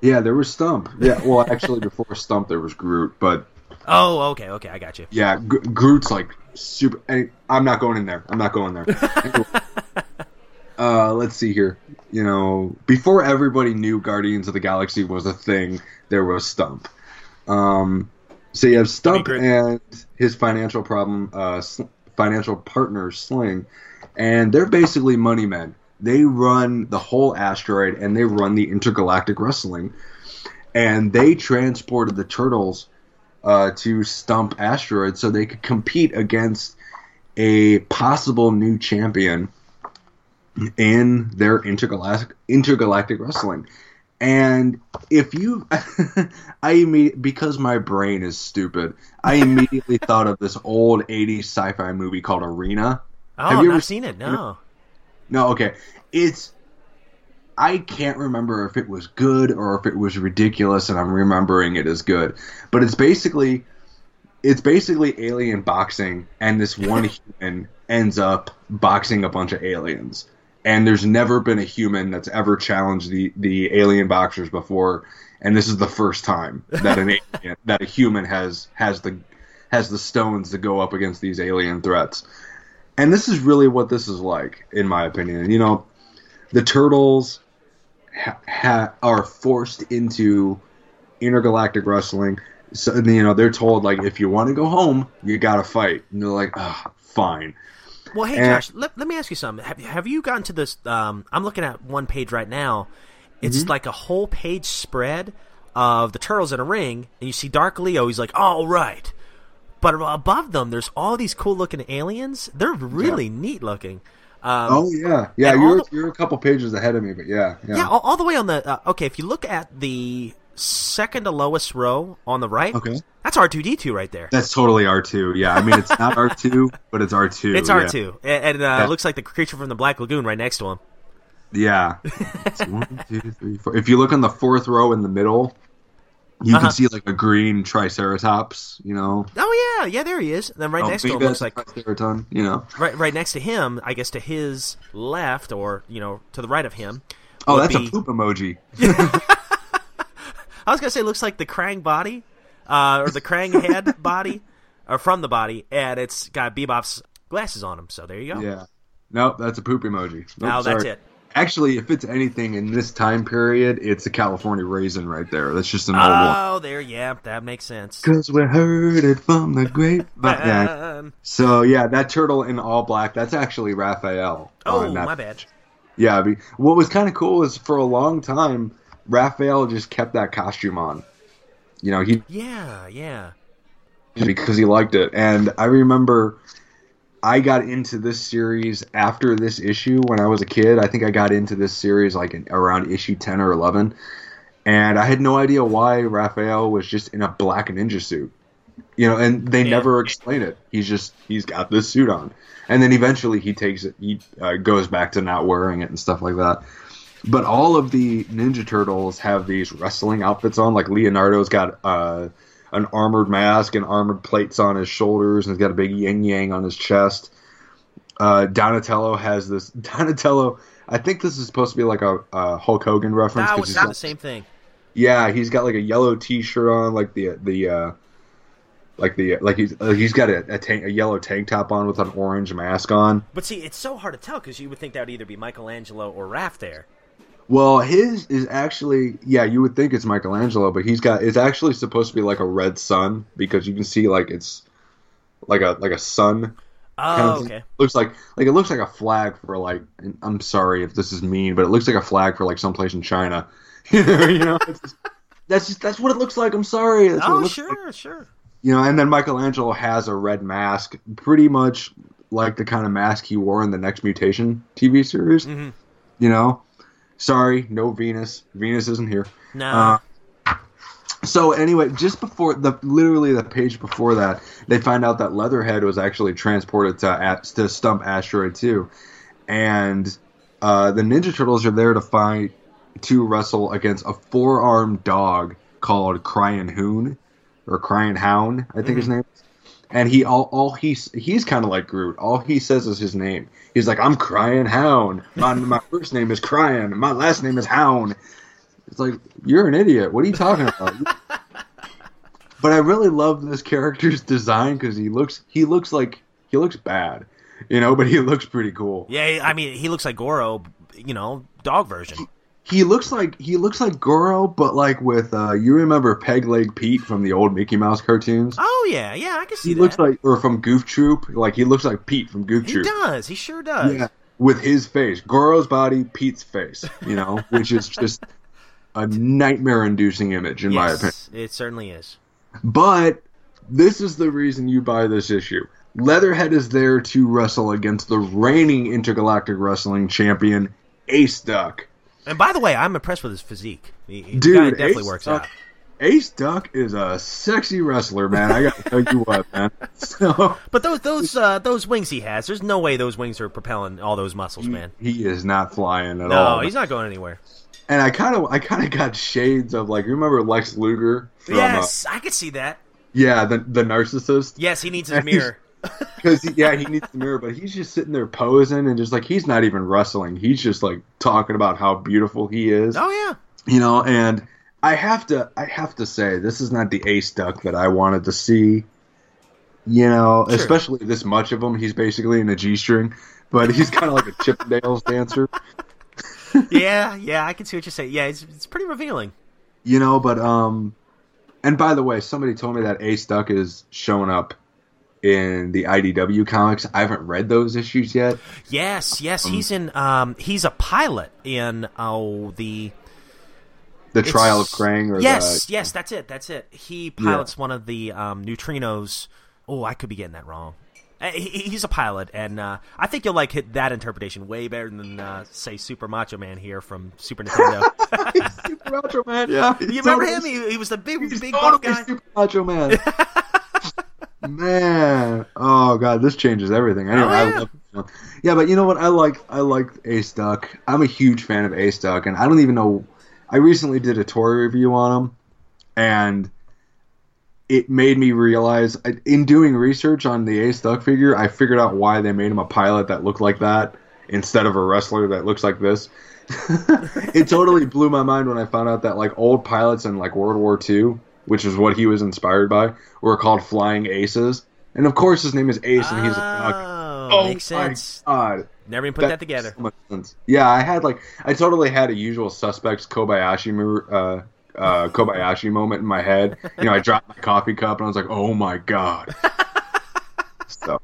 Yeah, there was Stump. Yeah, well, actually, before Stump, there was Groot, but Oh, okay, okay, I got you. Yeah, Groot's like super. I'm not going in there. I'm not going there. Uh, let's see here. You know, before everybody knew Guardians of the Galaxy was a thing, there was Stump. Um, so you have Stump and his financial problem, uh, S- financial partner Sling, and they're basically money men. They run the whole asteroid and they run the intergalactic wrestling, and they transported the turtles uh, to stump asteroid so they could compete against a possible new champion in their intergalactic intergalactic wrestling. And if you, I immediately because my brain is stupid, I immediately thought of this old '80s sci-fi movie called Arena. Oh, Have you ever seen it. No. No, okay, it's. I can't remember if it was good or if it was ridiculous, and I'm remembering it as good. But it's basically, it's basically alien boxing, and this one human ends up boxing a bunch of aliens and there's never been a human that's ever challenged the the alien boxers before, and this is the first time that an alien, that a human has has the has the stones to go up against these alien threats. And this is really what this is like, in my opinion. You know, the turtles ha- ha- are forced into intergalactic wrestling. So you know they're told like if you want to go home, you got to fight, and they're like, fine. Well, hey, And- Josh, let, let me ask you something. Have, have you gotten to this? Um, I'm looking at one page right now. It's Mm-hmm. like a whole page spread of the turtles in a ring, and you see Dark Leo. He's like, "All right," but above them, there's all these cool looking aliens. They're really neat looking. Um, Oh yeah, yeah. You're the- you're a couple pages ahead of me, but yeah, yeah. yeah, all, all the way on the. Uh, okay, if you look at the second to lowest row on the right, Okay. that's R two D two right there. That's totally R two. Yeah, I mean it's not R two, but it's R two. It's. R two, and, and uh, Yeah. it looks like the creature from the Black Lagoon right next to him. Yeah. It's one, two, three, four. If you look on the fourth row in the middle, you Uh-huh. can see like a green Triceratops. You know, Oh yeah, yeah, there he is. And then right Oh, next to him looks like Triceraton. You know. right right next to him, I guess to his left or you know to the right of him. Oh, that's be- a poop emoji. I was gonna say it looks like the Krang body, uh, or the Krang head body, or from the body, and it's got Bebop's glasses on him. So there you go. Yeah. Nope, that's a poop emoji. Nope, Now that's sorry. it. Actually, if it's anything in this time period, it's a California raisin right there. That's just an old one. Oh, there, yeah, that makes sense. Cause we heard it from the great. yeah. So yeah, that turtle in all black. That's actually Raphael. oh, my bad. Yeah, what was kind of cool is for a long time, Raphael just kept that costume on. You know, he Yeah, yeah. because he liked it, and I remember I got into this series after this issue when I was a kid. I think I got into this series like in, around issue ten or eleven, and I had no idea why Raphael was just in a black ninja suit. You know, and they Yeah. never explain it. He's just he's got this suit on, and then eventually he takes it. He uh, goes back to not wearing it and stuff like that. But all of the Ninja Turtles have these wrestling outfits on. Like Leonardo's got uh, an armored mask and armored plates on his shoulders, and he's got a big yin yang on his chest. Uh, Donatello has this. Donatello, I think this is supposed to be like a, a Hulk Hogan reference. That was he's the same thing. yeah, he's got like a yellow T-shirt on, like the the uh, like the like he's uh, he's got a a, tank, a yellow tank top on with an orange mask on. But see, it's so hard to tell because you would think that would either be Michelangelo or Raph there. Well, his is actually yeah, you would think it's Michelangelo, but he's got it's actually supposed to be like a red sun because you can see like it's like a like a sun. kind Oh, of okay. Looks like like it looks like a flag for like. and I'm sorry if this is mean, but it looks like a flag for like someplace in China. you know, just, that's just that's what it looks like. I'm sorry. That's what it Oh, sure, sure. you know, and then Michelangelo has a red mask, pretty much like the kind of mask he wore in the Next Mutation TV series. Mhm. You know, sorry, no Venus. Venus isn't here. No. Uh, so anyway, just before the literally the page before that, they find out that Leatherhead was actually transported to to Stump Asteroid Two, and uh, the Ninja Turtles are there to fight to wrestle against a four armed dog called Crying Hoon or Crying Hound, I think his name. is. And he all all he's he's kind of like Groot. All he says is his name. He's like, "I'm Crying Hound. My my first name is Crying. My last name is Hound." It's like you're an idiot. What are you talking about? but I really love this character's design because he looks he looks like he looks bad, you know, but he looks pretty cool. yeah, I mean, he looks like Goro, you know, dog version. He looks like he looks like Goro, but like with uh, you remember Peg Leg Pete from the old Mickey Mouse cartoons. Oh yeah, yeah, I can see he that. looks like, or from Goof Troop, like he looks like Pete from Goof he Troop. He does. He sure does. Yeah, with his face, Goro's body, Pete's face. You know, which is just a nightmare-inducing image in my opinion. yes, it certainly is. But this is the reason you buy this issue. Leatherhead is there to wrestle against the reigning intergalactic wrestling champion, Ace Duck. And by the way, I'm impressed with his physique. He, he Dude, definitely Ace works Duck- out. Ace Duck is a sexy wrestler, man. I gotta tell you what, man. So But those those uh, those wings he has, there's no way those wings are propelling all those muscles, man. he is not flying at No, all. No, he's not going anywhere. And I kind of, I kind of got shades of like, you remember Lex Luger? From, uh, yes, I could see that. yeah, the the narcissist. Yes, he needs his mirror. Because yeah, he needs the mirror, but he's just sitting there posing and just like he's not even wrestling. He's just like talking about how beautiful he is, Oh yeah. you know. And I have to, I have to say, this is not the Ace Duck that I wanted to see. You know, Sure. especially this much of him. He's basically in a G string, but he's kind of like a Chippendales dancer. Yeah, yeah, I can see what you're saying. Yeah, it's, it's pretty revealing. You know, but um, and by the way, somebody told me that Ace Duck is showing up in the IDW comics. I haven't read those issues yet. Yes, yes, he's in. Um, he's a pilot in oh the The Trial of Krang, or yes, the, yes, that's it, that's it. He pilots one of the um, neutrinos. Oh, I could be getting that wrong. He- He's a pilot, and uh, I think you'll like hit that interpretation way better than uh, say Super Macho Man here from Super Nintendo. Super Macho Man. Yeah, you remember him? He, he was the big, big totally guy. Super Macho Man. Man, oh god, this changes everything. Anyway, Oh, I yeah. love this one. yeah, but you know what? I like I like Ace Duck. I'm a huge fan of Ace Duck, and I don't even know. I recently did a tour review on him, and it made me realize in doing research on the Ace Duck figure, I figured out why they made him a pilot that looked like that instead of a wrestler that looks like this. it totally blew my mind when I found out that like old pilots in like World War II, which is what he was inspired by, were called flying aces. And of course, his name is Ace, and he's a duck. Oh, makes sense. God. Never even put that, together. so. Yeah, I had like I totally had a usual suspects Kobayashi uh, uh, Kobayashi moment in my head. You know, I dropped my coffee cup and I was like, "Oh my god!" so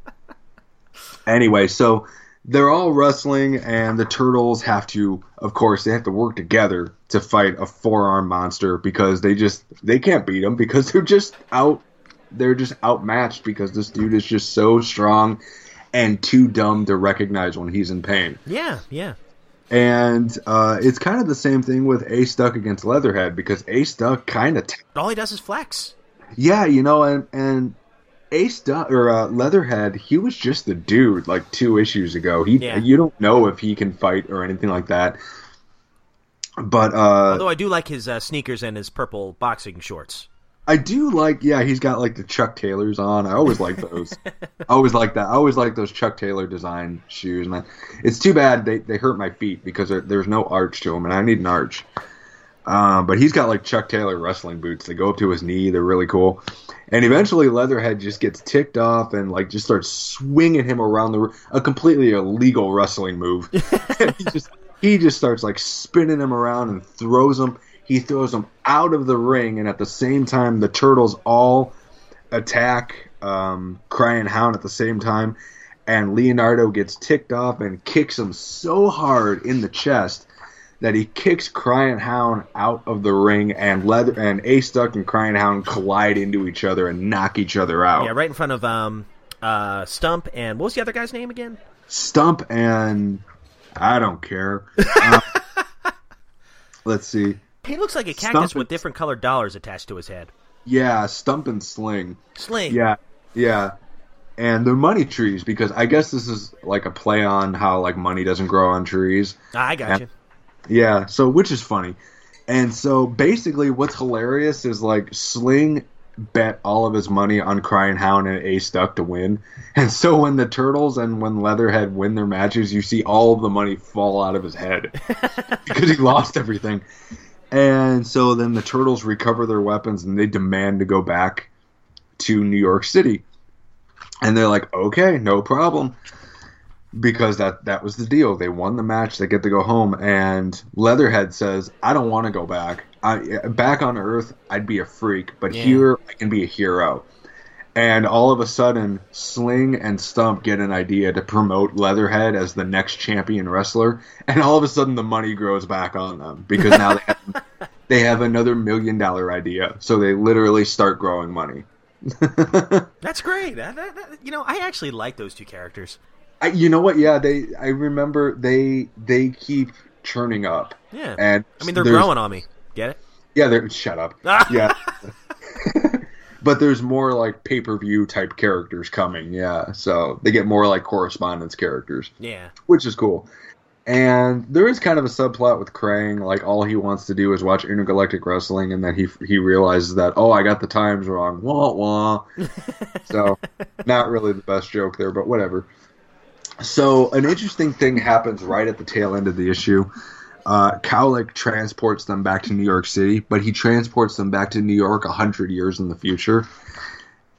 anyway, so they're all wrestling, and the turtles have to, of course, they have to work together to fight a four-armed monster because they just they can't beat them because they're just out. They're just outmatched because this dude is just so strong and too dumb to recognize when he's in pain. Yeah, yeah. And uh, it's kind of the same thing with Ace Duck against Leatherhead because Ace Duck kind of, t- All he does is flex. yeah, you know, and and Ace Duck or uh, Leatherhead, he was just the dude like two issues ago. He, Yeah. you don't know if he can fight or anything like that. But uh, Although I do like his uh, sneakers and his purple boxing shorts. I do like, yeah, he's got like the Chuck Taylors on. I always like those. I always like that. I always like those Chuck Taylor design shoes, man. It's too bad they, they hurt my feet because there, there's no arch to them, and I need an arch. Um, but he's got like Chuck Taylor wrestling boots. They go up to his knee. They're really cool. And eventually, Leatherhead just gets ticked off and like just starts swinging him around the a completely illegal wrestling move. he just he just starts like spinning him around and throws him. He throws him out of the ring, and at the same time, the turtles all attack um, Crying Hound at the same time. And Leonardo gets ticked off and kicks him so hard in the chest that he kicks Crying Hound out of the ring, and Leather and Ace Duck and Crying Hound collide into each other and knock each other out. Yeah, right in front of um, uh, Stump and what was the other guy's name again? Stump and I don't care. Uh, let's see. He looks like a Stump cactus and- with different colored dollars attached to his head. Yeah, Stump and Sling. Sling. Yeah, yeah. And they're money trees because I guess this is like a play on how like money doesn't grow on trees. Ah, I got Yeah. you. Yeah, so which is funny. And so basically what's hilarious is like Sling bet all of his money on Crying Hound and Ace Duck to win. And so when the Turtles and when Leatherhead win their matches, you see all of the money fall out of his head because he lost everything. And so then the Turtles recover their weapons and they demand to go back to New York City. And they're like, okay, no problem. Because that that was the deal. They won the match. They get to go home, and Leatherhead says, "I don't want to go back. I, back on Earth, I'd be a freak, but Yeah. here I can be a hero." And all of a sudden, Sling and Stump get an idea to promote Leatherhead as the next champion wrestler, and all of a sudden the money grows back on them because now they have, they have another million dollar idea. So they literally start growing money. That's great. That- that- that- you know, I actually like those two characters. I, you know what? Yeah, they. I remember they they keep churning up. Yeah. and I mean, they're growing on me. Get it? Yeah, they're shut up. yeah, but there's more like pay per view type characters coming. Yeah, so they get more like correspondence characters, Yeah. which is cool. And there is kind of a subplot with Krang, like all he wants to do is watch intergalactic wrestling, and then he he realizes that oh, I got the times wrong. Wah wah. so, not really the best joke there, but whatever. So, an interesting thing happens right at the tail end of the issue. Uh, Cowlick transports them back to New York City, but he transports them back to New York a hundred years in the future.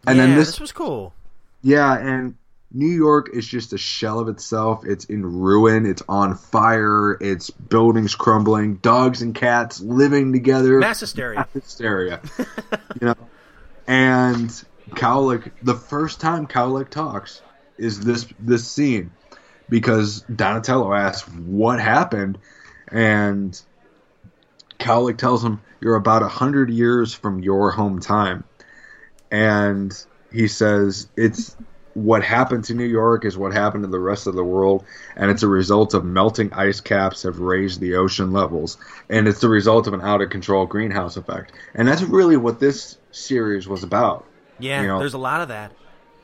And yeah, then this... this, was cool. yeah, and New York is just a shell of itself. It's in ruin. It's on fire. It's buildings crumbling. Dogs and cats living together. Mass hysteria. hysteria. you know, and Cowlick. The first time Cowlick talks is this this scene because Donatello asks what happened, and Cowlick tells him, "You're about a hundred years from your home time," and he says, "It's." What happened to New York is what happened to the rest of the world, and it's a result of melting ice caps have raised the ocean levels, and it's the result of an out of control greenhouse effect. And that's really what this series was about. Yeah, You know- there's a lot of that.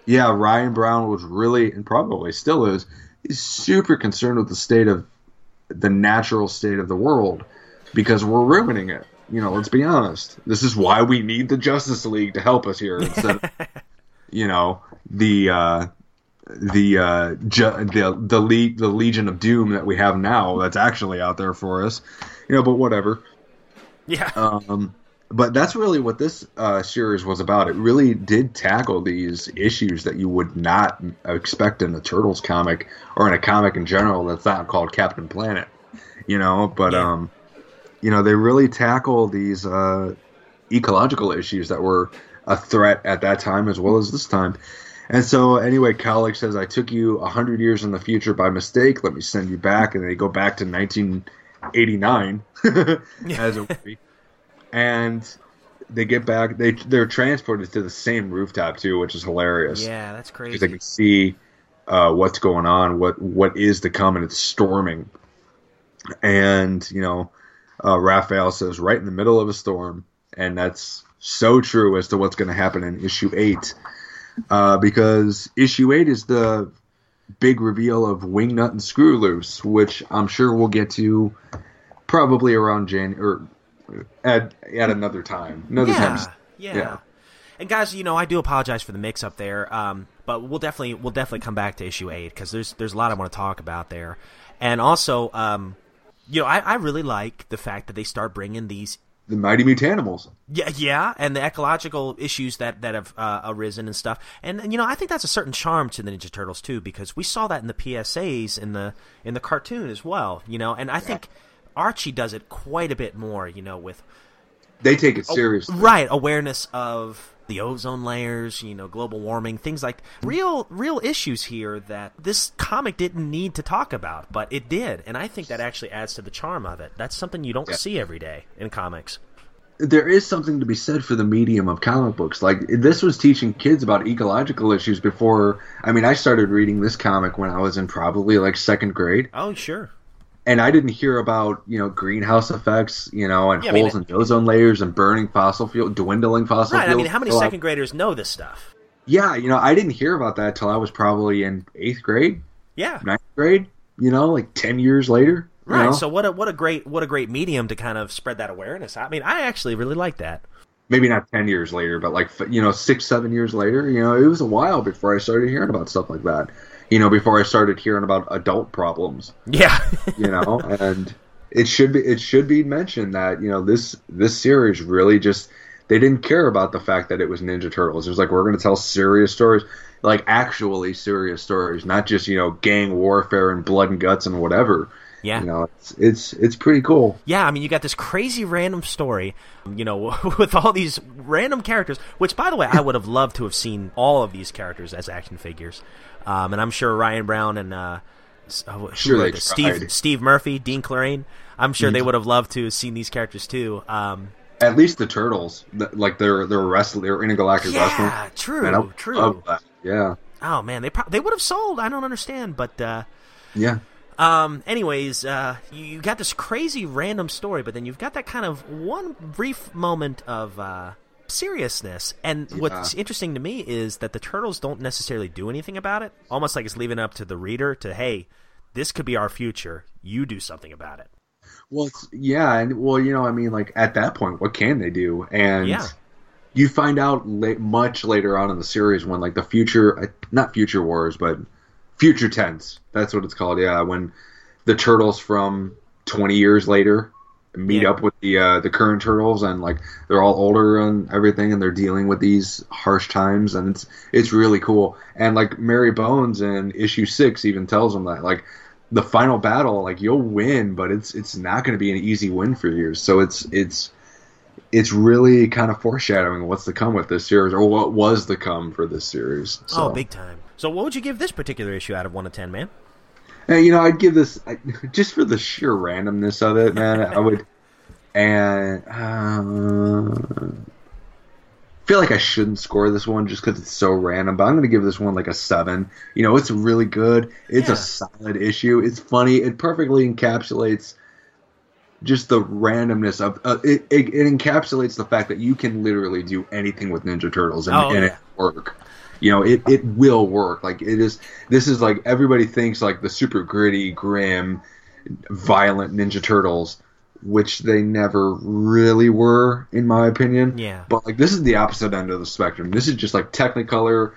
Yeah, Ryan Brown was really, and probably still is, he's super concerned with the state of the natural state of the world because we're ruining it. You know, let's be honest. This is why we need the Justice League to help us here instead of, you know, the uh, the uh, ju- the the, le- the Legion of Doom that we have now that's actually out there for us. You know, but whatever. Yeah. Um, but that's really what this uh, series was about. It really did tackle these issues that you would not expect in a Turtles comic or in a comic in general that's not called Captain Planet. You know, but Yeah. um, you know they really tackle these uh, ecological issues that were a threat at that time as well as this time. And so, anyway, Cowlick says, I took you 100 years in the future by mistake. Let me send you back. And they go back to 1989 as a. And they get back. They, they're transported to the same rooftop, too, which is hilarious. yeah, that's crazy. Because they can see uh, what's going on, what what is to come, and it's storming. And, you know, uh, Raphael says, right in the middle of a storm. And that's so true as to what's going to happen in issue 8 uh, because issue eight is the big reveal of Wingnut and Screw Loose, which I'm sure we'll get to probably around Jan or at at another time. Another yeah, time. yeah. yeah. And guys, you know, I do apologize for the mix up there, um, but we'll definitely we'll definitely come back to issue eight because there's there's a lot I want to talk about there, and also, um, you know, I, I really like the fact that they start bringing these The Mighty Mutanimals. Yeah, yeah, and the ecological issues that that have uh, arisen and stuff, and you know, I think that's a certain charm to the Ninja Turtles too, because we saw that in the PSAs in the in the cartoon as well, you know, and I think Archie does it quite a bit more, you know, with They take it oh, seriously. right awareness of the ozone layers, you know, global warming, things like real real issues here that this comic didn't need to talk about, but it did, and I think that actually adds to the charm of it. That's something you don't Yeah. see every day in comics. There is something to be said for the medium of comic books. Like this was teaching kids about ecological issues before. I mean, I started reading this comic when I was in probably like second grade. Oh, sure. And I didn't hear about you know greenhouse effects, you know, and Yeah, I mean, holes in ozone layers and burning fossil fuel, dwindling fossil Right. I mean, how many I- second graders know this stuff? Yeah, you know, I didn't hear about that till I was probably in eighth grade, Yeah. ninth grade. You know, like ten years later. Right. know? So what a what a great what a great medium to kind of spread that awareness. I mean, I actually really like that. maybe not ten years later, but like you know, six, seven years later. You know, it was a while before I started hearing about stuff like that. You know, before I started hearing about adult problems. Yeah. you know and it should be it should be mentioned that you know this this series really just they didn't care about the fact that it was Ninja Turtles. It was like we're going to tell serious stories, like actually serious stories, not just you know gang warfare and blood and guts and whatever. Yeah. You know, it's it's it's pretty cool. Yeah, I mean, you got this crazy random story, you know, with all these random characters. Which, by the way, I would have loved to have seen all of these characters as action figures. Um, and I'm sure Ryan Brown and uh, uh, Sure. Steve Steve Murphy, Dean Clarrain. I'm sure Mm-hmm. they would have loved to have seen these characters too. Um, At least the turtles, like they're they're wrestling, they're intergalactic wrestling. yeah, true, Man, I true. Yeah, Oh man, they pro- they would have sold. I don't understand, but uh, yeah. Um. Anyways, uh, you, you got this crazy random story, but then you've got that kind of one brief moment of uh, seriousness. And what's interesting to me is that the turtles don't necessarily do anything about it. Almost like it's leaving it up to the reader to, hey, this could be our future. You do something about it. Well, yeah, and well, you know, I mean, like at that point, what can they do? And Yeah. you find out la- much later on in the series when, like, the future, uh, not future wars, but future tense. That's what it's called. Yeah, when the turtles from twenty years later meet Yeah. up with the uh, the current turtles, and like they're all older and everything, and they're dealing with these harsh times, and it's it's really cool. And like Mary Bones in issue six even tells them that, like the final battle, like you'll win, but it's it's not going to be an easy win for you. So it's it's it's really kind of foreshadowing what's to come with this series, or what was to come for this series. So. Oh, big time. So, what would you give this particular issue out of 1 to 10, man? And, you know, I'd give this I, just for the sheer randomness of it, man. I would, and uh, feel like I shouldn't score this one just because it's so random. But I'm going to give this one like a seven. You know, it's really good. It's Yeah. a solid issue. It's funny. It perfectly encapsulates just the randomness of uh, it, it. It encapsulates the fact that you can literally do anything with Ninja Turtles and, Oh, and yeah. it work. You know, it, it will work. Like it is. This is like everybody thinks like the super gritty, grim, violent Ninja Turtles, which they never really were, in my opinion. Yeah. But like this is the opposite end of the spectrum. This is just like Technicolor,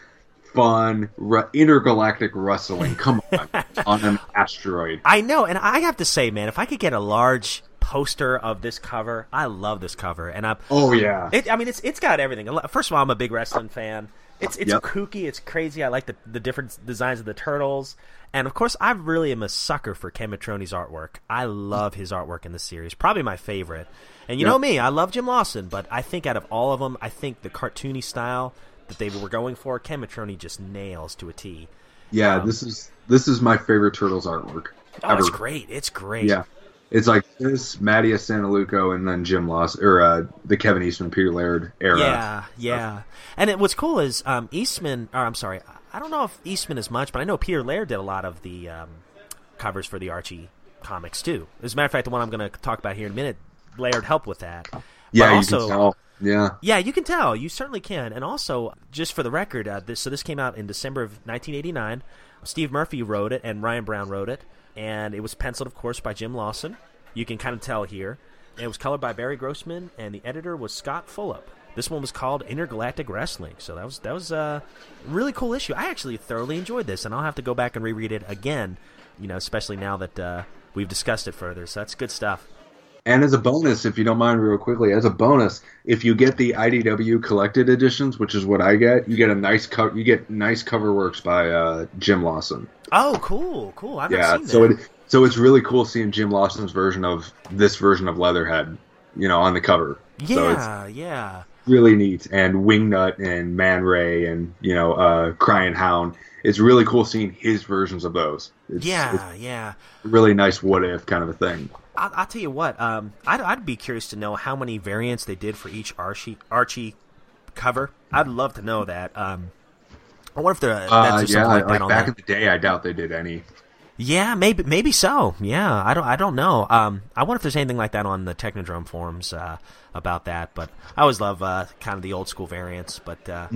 fun, re- intergalactic wrestling. Come on, on an asteroid. I know, and I have to say, man, if I could get a large poster of this cover, I love this cover, and I'm. Oh yeah. It, I mean, it's it's got everything. First of all, I'm a big wrestling fan. It's it's Yep. kooky, it's crazy. I like the the different designs of the turtles, and of course, I really am a sucker for Ken Mitchroney's artwork. I love his artwork in the series, probably my favorite. And you Yep. know me, I love Jim Lawson, but I think out of all of them, I think the cartoony style that they were going for, Ken just nails to a T. Yeah, Um, this is this is my favorite Turtles artwork. Oh, ever. it's great! It's great. Yeah, it's like this Mattia Santaluco and then Jim Loss or uh, the Kevin Eastman Peter Laird era. Yeah, yeah. And it, what's cool is um, Eastman, or I'm sorry, I don't know if Eastman is much, but I know Peter Laird did a lot of the um, covers for the Archie comics too. As a matter of fact, the one I'm going to talk about here in a minute, Laird helped with that. yeah, but you also, can tell. Yeah, yeah, you can tell. You certainly can. And also, just for the record, uh, this, so this came out in December of 1989. Steve Murphy wrote it, and Ryan Brown wrote it, and it was penciled, of course, by Jim Lawson. You can kind of tell here. And it was colored by Barry Grossman, and the editor was Scott Fulop. This one was called Intergalactic Wrestling, so that was that was a really cool issue. I actually thoroughly enjoyed this, and I'll have to go back and reread it again. You know, especially now that uh, we've discussed it further. So that's good stuff. And as a bonus, if you don't mind, real quickly, as a bonus, if you get the IDW collected editions, which is what I get, you get a nice co- you get nice cover works by uh, Jim Lawson. Oh, cool, cool. I've yeah, so that. it so it's really cool seeing Jim Lawson's version of this version of Leatherhead, you know, on the cover. So yeah, yeah. really neat. And Wingnut and Man Ray and you know uh, Crying Hound. It's really cool seeing his versions of those. It's, Yeah, it's yeah. really nice what if kind of a thing. I'll, I'll tell you what. Um, I'd, I'd be curious to know how many variants they did for each Archie Archie cover. I'd love to know that. Um, I wonder if there, that's Uh, yeah, like, like, back in the day, I doubt they did any. Yeah, maybe maybe so. Yeah, I don't I don't know. Um, I wonder if there's anything like that on the Technodrome forums uh, about that. But I always love uh, kind of the old school variants. But uh,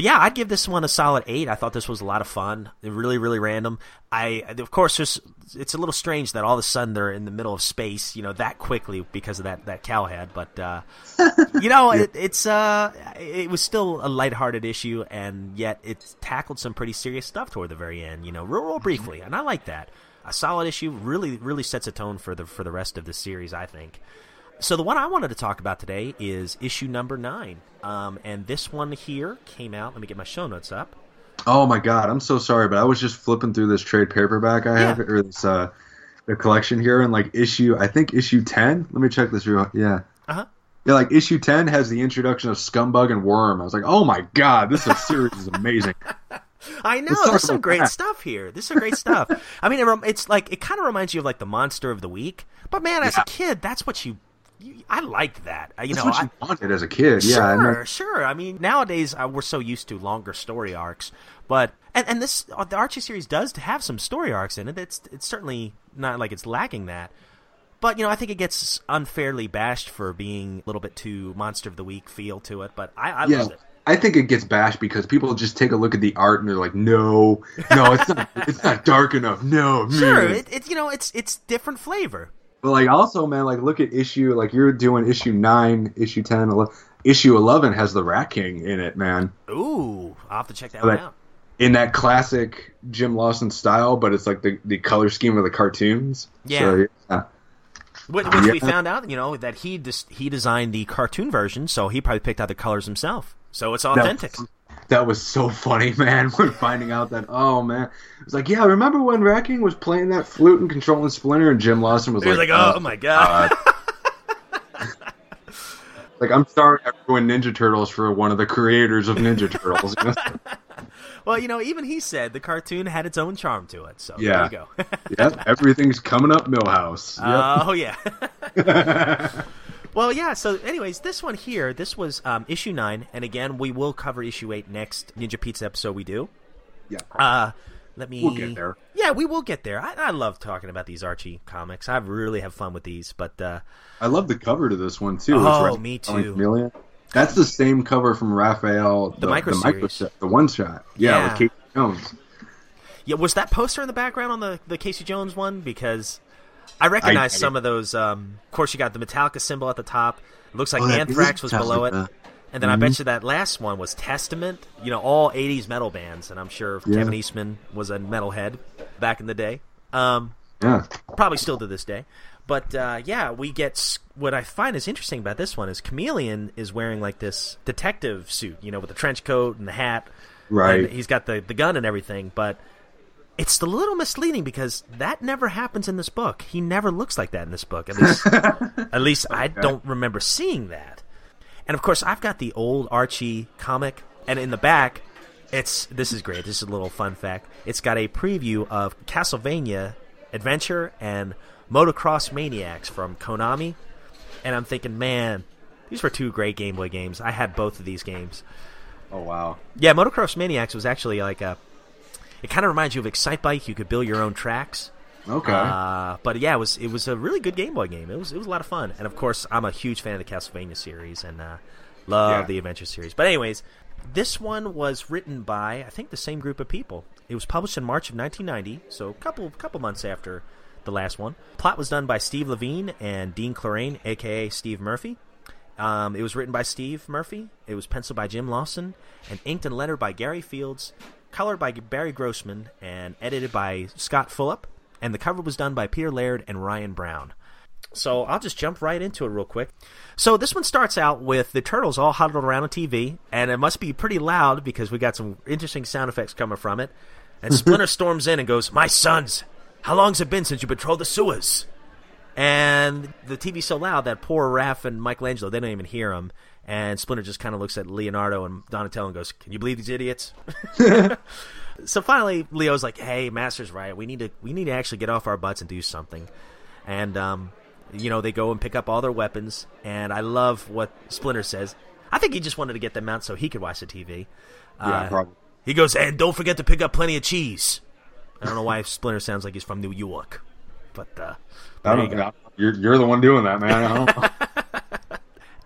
but yeah, I'd give this one a solid eight. I thought this was a lot of fun. Really really random. I of course there's it's a little strange that all of a sudden they're in the middle of space, you know, that quickly because of that that cow head. But uh, you know, it, it's uh, it was still a lighthearted issue, and yet it tackled some pretty serious stuff toward the very end. You know, real, real briefly, and I like that. A solid issue really, really sets a tone for the for the rest of the series. I think. So the one I wanted to talk about today is issue number nine, um, and this one here came out. Let me get my show notes up. Oh my god, I'm so sorry, but I was just flipping through this trade paperback I have Yeah. or this uh the collection here and like issue I think issue 10. Let me check this real yeah. Uh-huh. Yeah, like issue 10 has the introduction of Scumbug and Worm. I was like, "Oh my god, this is series is amazing." I know there's some great that. stuff here. This is great stuff. I mean, it, it's like it kind of reminds you of like the monster of the week. But man, as Yeah. a kid, that's what you. I liked that. Uh, You That's know, what I, you wanted as a kid. Yeah, sure, sure. I mean, nowadays uh, we're so used to longer story arcs, but and and this uh, the Archie series does have some story arcs in it. It's it's certainly not like it's lacking that. But you know, I think it gets unfairly bashed for being a little bit too monster of the week feel to it. But I, I Yeah. love it. I think it gets bashed because people just take a look at the art and they're like, "No, no, it's not. it's not dark enough. No, Sure, mm." it, it's you know, it's it's different flavor. But like also, man, like look at issue like you're doing issue nine, issue 10, 11. Issue eleven has the Rat King in it, man. Ooh, I'll have to check that Like- one out. In that classic Jim Lawson style, but it's like the, the color scheme of the cartoons. Yeah. So, yeah. Which, which we found out, you know, that he dis- he designed the cartoon version, so he probably picked out the colors himself. So it's authentic. That was so funny, man. When finding out that, oh man, it was like, yeah, remember when Rat King was playing that flute and controlling Splinter, and Jim Lawson was was like, like, "Oh, oh my god!" like I'm sorry, everyone Ninja Turtles for one of the creators of Ninja Turtles. you know? well, you know, even he said the cartoon had its own charm to it. So Yeah. there you go. yep, everything's coming up, Milhouse. Yep. Oh yeah. Well, yeah. So, anyways, this one here, this was um, issue nine, and again, we will cover issue eight next Ninja Pizza episode. We do. yeah. Uh, let me. We'll get there. Yeah, we will get there. I, I love talking about these Archie comics. I really have fun with these, but uh, I love the cover to this one too. Oh, me too. Chameleon. That's the same cover from Raphael, the, micro series. set, the one shot. Yeah, Yeah. with Casey Jones. Yeah, was that poster in the background on the the Casey Jones one? Because I recognize I- some of those. Um, of course, you got the Metallica symbol at the top. It looks like Oh, Anthrax was below it, and then I bet you that last one was Testament. You know, all '80s metal bands, and I'm sure Yeah. Kevin Eastman was a metalhead back in the day. Um, Yeah. probably still to this day. But uh, yeah, we get what I find is interesting about this one is Chameleon is wearing like this detective suit, you know, with the trench coat and the hat. Right. He's got the the gun and everything, but it's a little misleading because that never happens in this book. He never looks like that in this book. At least, at least I don't remember seeing that. And of course, I've got the old Archie comic, and in the back, it's this is great. This is a little fun fact. It's got a preview of Castlevania Adventure and Motocross Maniacs from Konami, and I'm thinking, man, these were two great Game Boy games. I had both of these games. Oh wow. Yeah, Motocross Maniacs was actually like a. It kind of reminds you of Excitebike. You could build your own tracks. Okay. Uh, but yeah, it was it was a really good Game Boy game. It was it was a lot of fun, and of course, I'm a huge fan of the Castlevania series and uh, love Yeah. the Adventure series. But anyways, this one was written by I think the same group of people. It was published in March of 1990, so a couple couple months after the last one. Plot was done by Steve Levine and Dean Clarrain, aka Steve Murphy. Um, it was written by Steve Murphy. It was penciled by Jim Lawson and inked and lettered by Gary Fields, colored by Barry Grossman, and edited by Scott Fulop. And the cover was done by Peter Laird and Ryan Brown. So I'll just jump right into it real quick. So this one starts out with the turtles all huddled around a TV, and it must be pretty loud because we got some interesting sound effects coming from it. And Splinter storms in and goes, "My sons, how long's it been since you patrolled the sewers?" And the TV's so loud that poor Raph and Michelangelo they don't even hear him. And Splinter just kind of looks at Leonardo and Donatello and goes, "Can you believe these idiots?" so finally, Leo's like, "Hey, Master's right. We need to we need to actually get off our butts and do something." And um, you know, they go and pick up all their weapons. And I love what Splinter says. I think he just wanted to get them out so he could watch the TV. yeah, Uh, probably. he goes, and don't forget to pick up plenty of cheese. I don't know why Splinter sounds like he's from New York, but uh, I don't you go. You're, you're the one doing that, man. I don't know.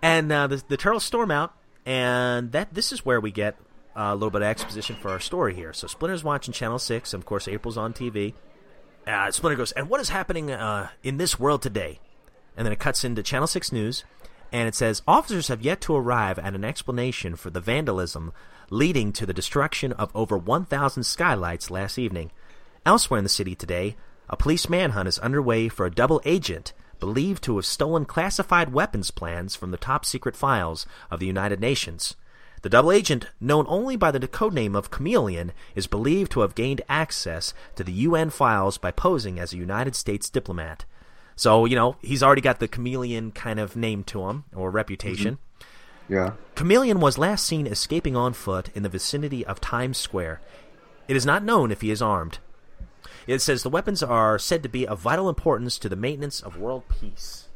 And uh, the, the turtles storm out, and that this is where we get uh, a little bit of exposition for our story here. So Splinter's watching Channel Six, and of course April's on TV. Uh, Splinter goes, and what is happening uh, in this world today? And then it cuts into Channel Six News, and it says officers have yet to arrive at an explanation for the vandalism leading to the destruction of over 1,000 skylights last evening. Elsewhere in the city today, a police manhunt is underway for a double agent believed to have stolen classified weapons plans from the top secret files of the United Nations. The double agent, known only by the codename of Chameleon, is believed to have gained access to the UN files by posing as a United States diplomat. So, you know, he's already got the chameleon kind of name to him, or reputation. Mm-hmm. Yeah. Chameleon was last seen escaping on foot in the vicinity of Times Square. It is not known if he is armed. It says the weapons are said to be of vital importance to the maintenance of world peace.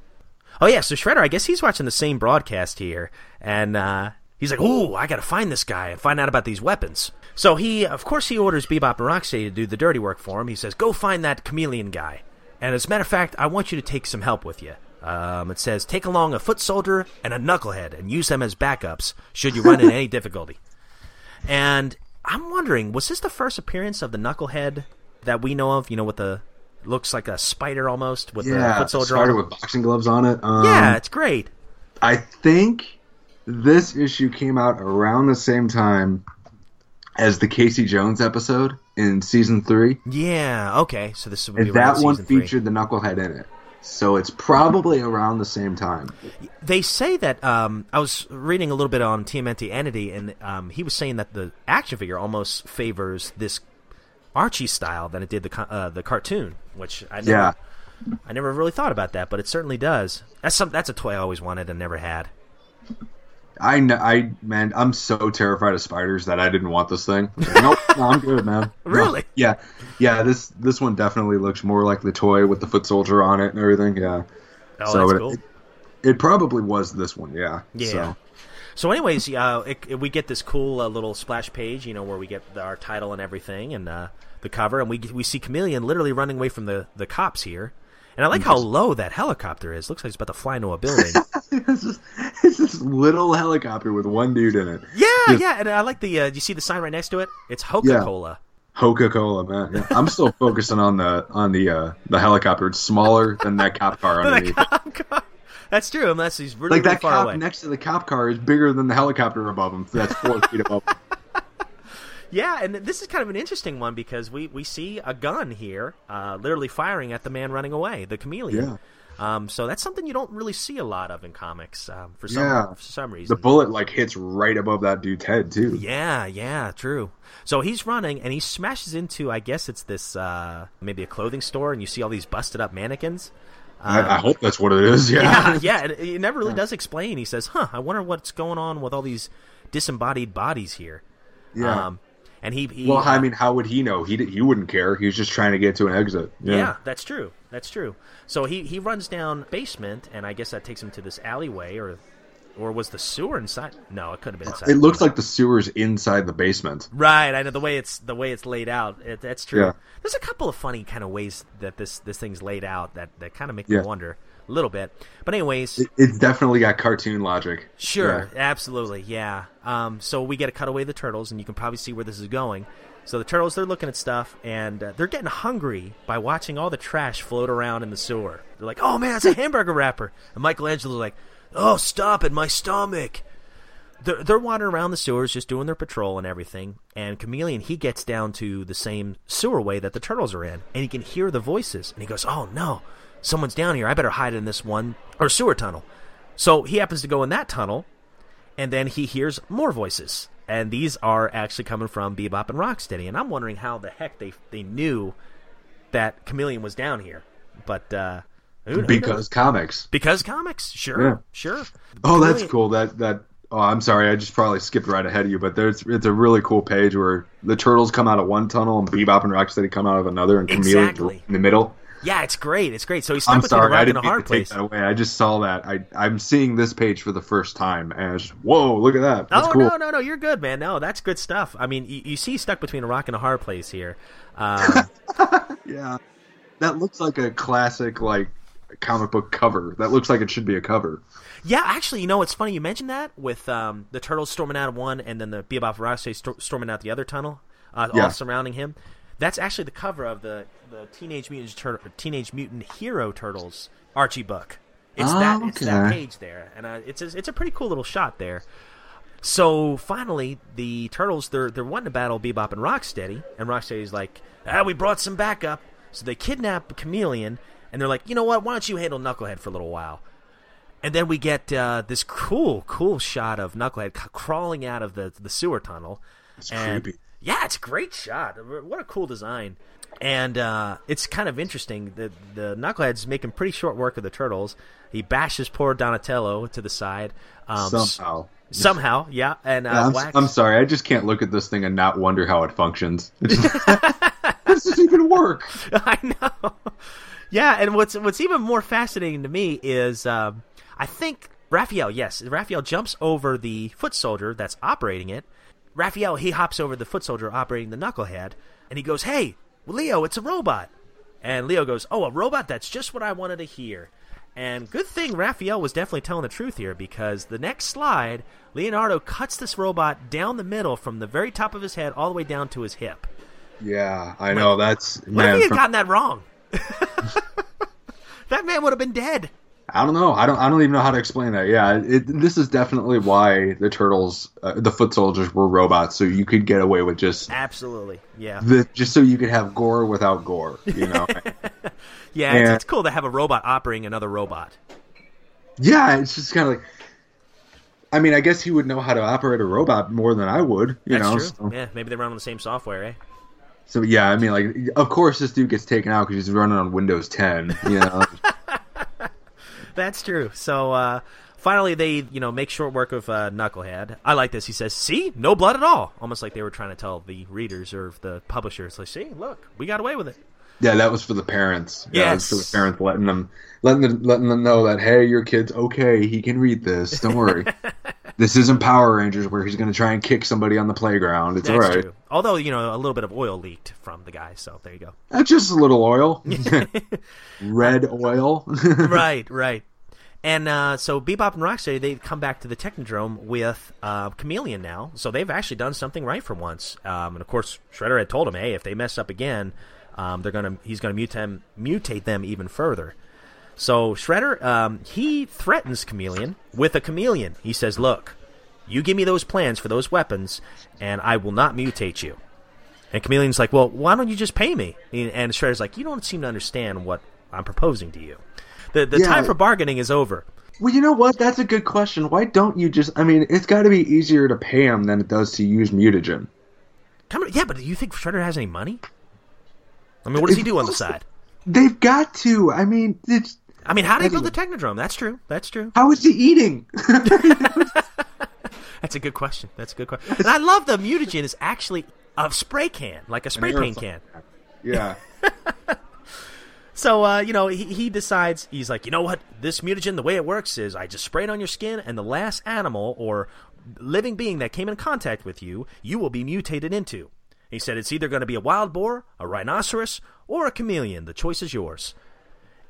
Oh yeah, so Shredder, I guess he's watching the same broadcast here, and uh, he's like, "Ooh, I gotta find this guy and find out about these weapons." So he, of course, he orders Bebop and Rocksteady to do the dirty work for him. He says, "Go find that chameleon guy." And as a matter of fact, I want you to take some help with you. Um, it says, take along a foot soldier and a knucklehead and use them as backups should you run into any difficulty. And I'm wondering, was this the first appearance of the knucklehead that we know of? You know, with the looks like a spider almost with the Yeah. foot soldier. Started on? with boxing gloves on it. Um, yeah, it's great. I think this issue came out around the same time as the Casey Jones episode in season three, Yeah, okay. So this would be that one season three. featured the knucklehead in it. So it's probably around the same time. They say that um, I was reading a little bit on TMNT Entity, and um, he was saying that the action figure almost favors this Archie style than it did the uh, the cartoon, which I never, Yeah. I never really thought about that, but it certainly does. That's some that's a toy I always wanted and never had. I know, I man, I'm so terrified of spiders that I didn't want this thing. Like, nope, no, I'm good, man. No. Really? Yeah, yeah. This this one definitely looks more like the toy with the foot soldier on it and everything. Yeah. Oh, so that's it, cool. it, it probably was this one. Yeah. Yeah. So, So, anyways, uh, it, it- we get this cool uh, little splash page, you know, where we get the, our title and everything, and uh, the cover, and we we see Chameleon literally running away from the, the cops here. And I like how low that helicopter is. Looks like it's about to fly into a building. it's, just, it's this little helicopter with one dude in it. yeah, Just- yeah. And I like the. Uh, do you see the sign right next to it? It's Coca Cola. Coca Cola, man. Yeah, I'm still focusing on the on the uh, the helicopter. It's smaller than that cop car underneath. it. That's true, unless he's really, Like really that far cop away. next to the cop car is bigger than the helicopter above him. That's four feet above. Him. Yeah, and this is kind of an interesting one because we, we see a gun here, uh, literally firing at the man running away, the chameleon. Yeah. Um, so that's something you don't really see a lot of in comics um, for some Yeah. for some reason. The bullet like hits right above that dude's head too. Yeah, yeah, true. So he's running and he smashes into, I guess it's this uh, maybe a clothing store, and you see all these busted up mannequins. I, I hope that's what it is. Yeah. Yeah, yeah. and It never really does explain. He says, "Huh, I wonder what's going on with all these disembodied bodies here." Yeah. Um, and he, he Well, I uh, mean, how would he know? He he wouldn't care. He was just trying to get to an exit. Yeah. that's true. That's true. So he, he runs down basement, and I guess that takes him to this alleyway, or or was the sewer inside? No, it could have been inside. It looks like the sewer's inside the basement. right. I know the way it's the way it's laid out. It, that's true. Yeah. There's a couple of funny kind of ways that this this thing's laid out that that kind of make Yeah. me wonder a little bit. But anyways, It, it's definitely got cartoon logic. Sure, Yeah. absolutely, yeah. Um, so we get a cutaway of the turtles, and you can probably see where this is going. So the turtles, they're looking at stuff, and uh, they're getting hungry by watching all the trash float around in the sewer. They're like, "Oh man, it's a hamburger wrapper!" And Michelangelo's like, "Oh, stop it, my stomach!" They're, they're wandering around the sewers, just doing their patrol and everything. And Chameleon, he gets down to the same sewer way that the turtles are in, and he can hear the voices. And he goes, "Oh no, someone's down here! I better hide in this one or sewer tunnel." So he happens to go in that tunnel, and then he hears more voices, and these are actually coming from Bebop and Rocksteady. And I'm wondering how the heck they they knew that Chameleon was down here, but uh, who-? Because comics. because comics, sure, Yeah. sure. Oh, that's cool. That that. Oh, I'm sorry. I just probably skipped right ahead of you, but there's it's a really cool page where the turtles come out of one tunnel and Bebop and Rocksteady come out of another, and Exactly. in the middle. Yeah, it's great. It's great. So he's stuck I'm between sorry, a rock I and a didn't mean hard place. that away. I just saw that. I I'm seeing this page for the first time, and whoa, look at that. That's oh cool. no, no, no! You're good, man. No, that's good stuff. I mean, you, you see, stuck between a rock and a hard place here. Um, Yeah, that looks like a classic like comic book cover. That looks like it should be a cover. Yeah, actually, you know, it's funny you mentioned that with um, the turtles storming out of one, and then the Bebop and Rocksteady storming out the other tunnel, uh, Yeah. all surrounding him. That's actually the cover of the the Teenage Mutant Tur- Teenage Mutant Hero Turtles Archie book. It's Oh, that it's that page there, and uh, it's a, it's a pretty cool little shot there. So finally, the turtles they're they're wanting to battle Bebop and Rocksteady, and Rocksteady's like, ah, we brought some backup. So they kidnap Chameleon, and they're like, you know what? Why don't you handle Knucklehead for a little while? And then we get uh, this cool, cool shot of Knucklehead c- crawling out of the the sewer tunnel. It's and, creepy. Yeah, it's a great shot. What a cool design. And uh, it's kind of interesting. The the Knucklehead's making pretty short work of the turtles. He bashes poor Donatello to the side. Um, Somehow. Somehow, yeah. And uh, Yeah, I'm, Wax- I'm sorry. I just can't look at this thing and not wonder how it functions. this Does this even work? I know. Yeah, and what's what's even more fascinating to me is um, I think Raphael. Yes, Raphael jumps over the foot soldier that's operating it. Raphael he hops over the foot soldier operating the knucklehead, and he goes, "Hey, Leo, it's a robot." And Leo goes, "Oh, a robot? That's just what I wanted to hear." And good thing Raphael was definitely telling the truth here because the next slide, Leonardo cuts this robot down the middle from the very top of his head all the way down to his hip. Yeah, I know. That's What if man. he had from- gotten that wrong? that man would have been dead. I don't know. I don't. I don't even know how to explain that. Yeah, it, this is definitely why the turtles, uh, the foot soldiers, were robots, so you could get away with just Absolutely, yeah, the, just so you could have gore without gore. You know. yeah. It's, it's cool to have a robot operating another robot. yeah, it's just kind of like. I mean, I guess he would know how to operate a robot more than I would. You That's know. true. So, Yeah, maybe they run on the same software, eh? So yeah, I mean, like, of course this dude gets taken out because he's running on Windows 10. You know. That's true. So uh, finally, they you know make short work of uh, Knucklehead. I like this. He says, "See, no blood at all." Almost like they were trying to tell the readers or the publishers, like, "See, look, we got away with it." Yeah, that was for the parents. Yeah, was Yes. for the parents letting them letting them letting them know that hey, your kid's okay. He can read this. Don't worry. this isn't Power Rangers where he's going to try and kick somebody on the playground. It's That's all right. true. Although you know a little bit of oil leaked from the guy, so there you go. That's just a little oil. Red oil. right, right. And uh, so Bebop and Rocksteady they come back to the Technodrome with uh, Chameleon now, so they've actually done something right for once. Um, and of course, Shredder had told him, "Hey, if they mess up again, um, they're gonna he's gonna mutate them, mutate them even further." So Shredder um, he threatens Chameleon with a chameleon. He says, "Look, you give me those plans for those weapons, and I will not mutate you." And Chameleon's like, "Well, why don't you just pay me?" And Shredder's like, "You don't seem to understand what I'm proposing to you." The the Yeah. time for bargaining is over. well, you know what? That's a good question. Why don't you just? I mean, it's got to be easier to pay him than it does to use mutagen. Yeah, but do you think Shredder has any money? I mean, what does he do on the side? They've got to. I mean, it's I mean, how do you build the Technodrome? That's true. That's true. how is he eating? That's a good question. That's a good question. And I love the mutagen is actually a spray can, like a spray paint can. yeah. So, uh, you know, he, he decides, he's like, you know what? This mutagen, the way it works is I just spray it on your skin, and the last animal or living being that came in contact with you, you will be mutated into. He said it's either going to be a wild boar, a rhinoceros, or a chameleon. The choice is yours.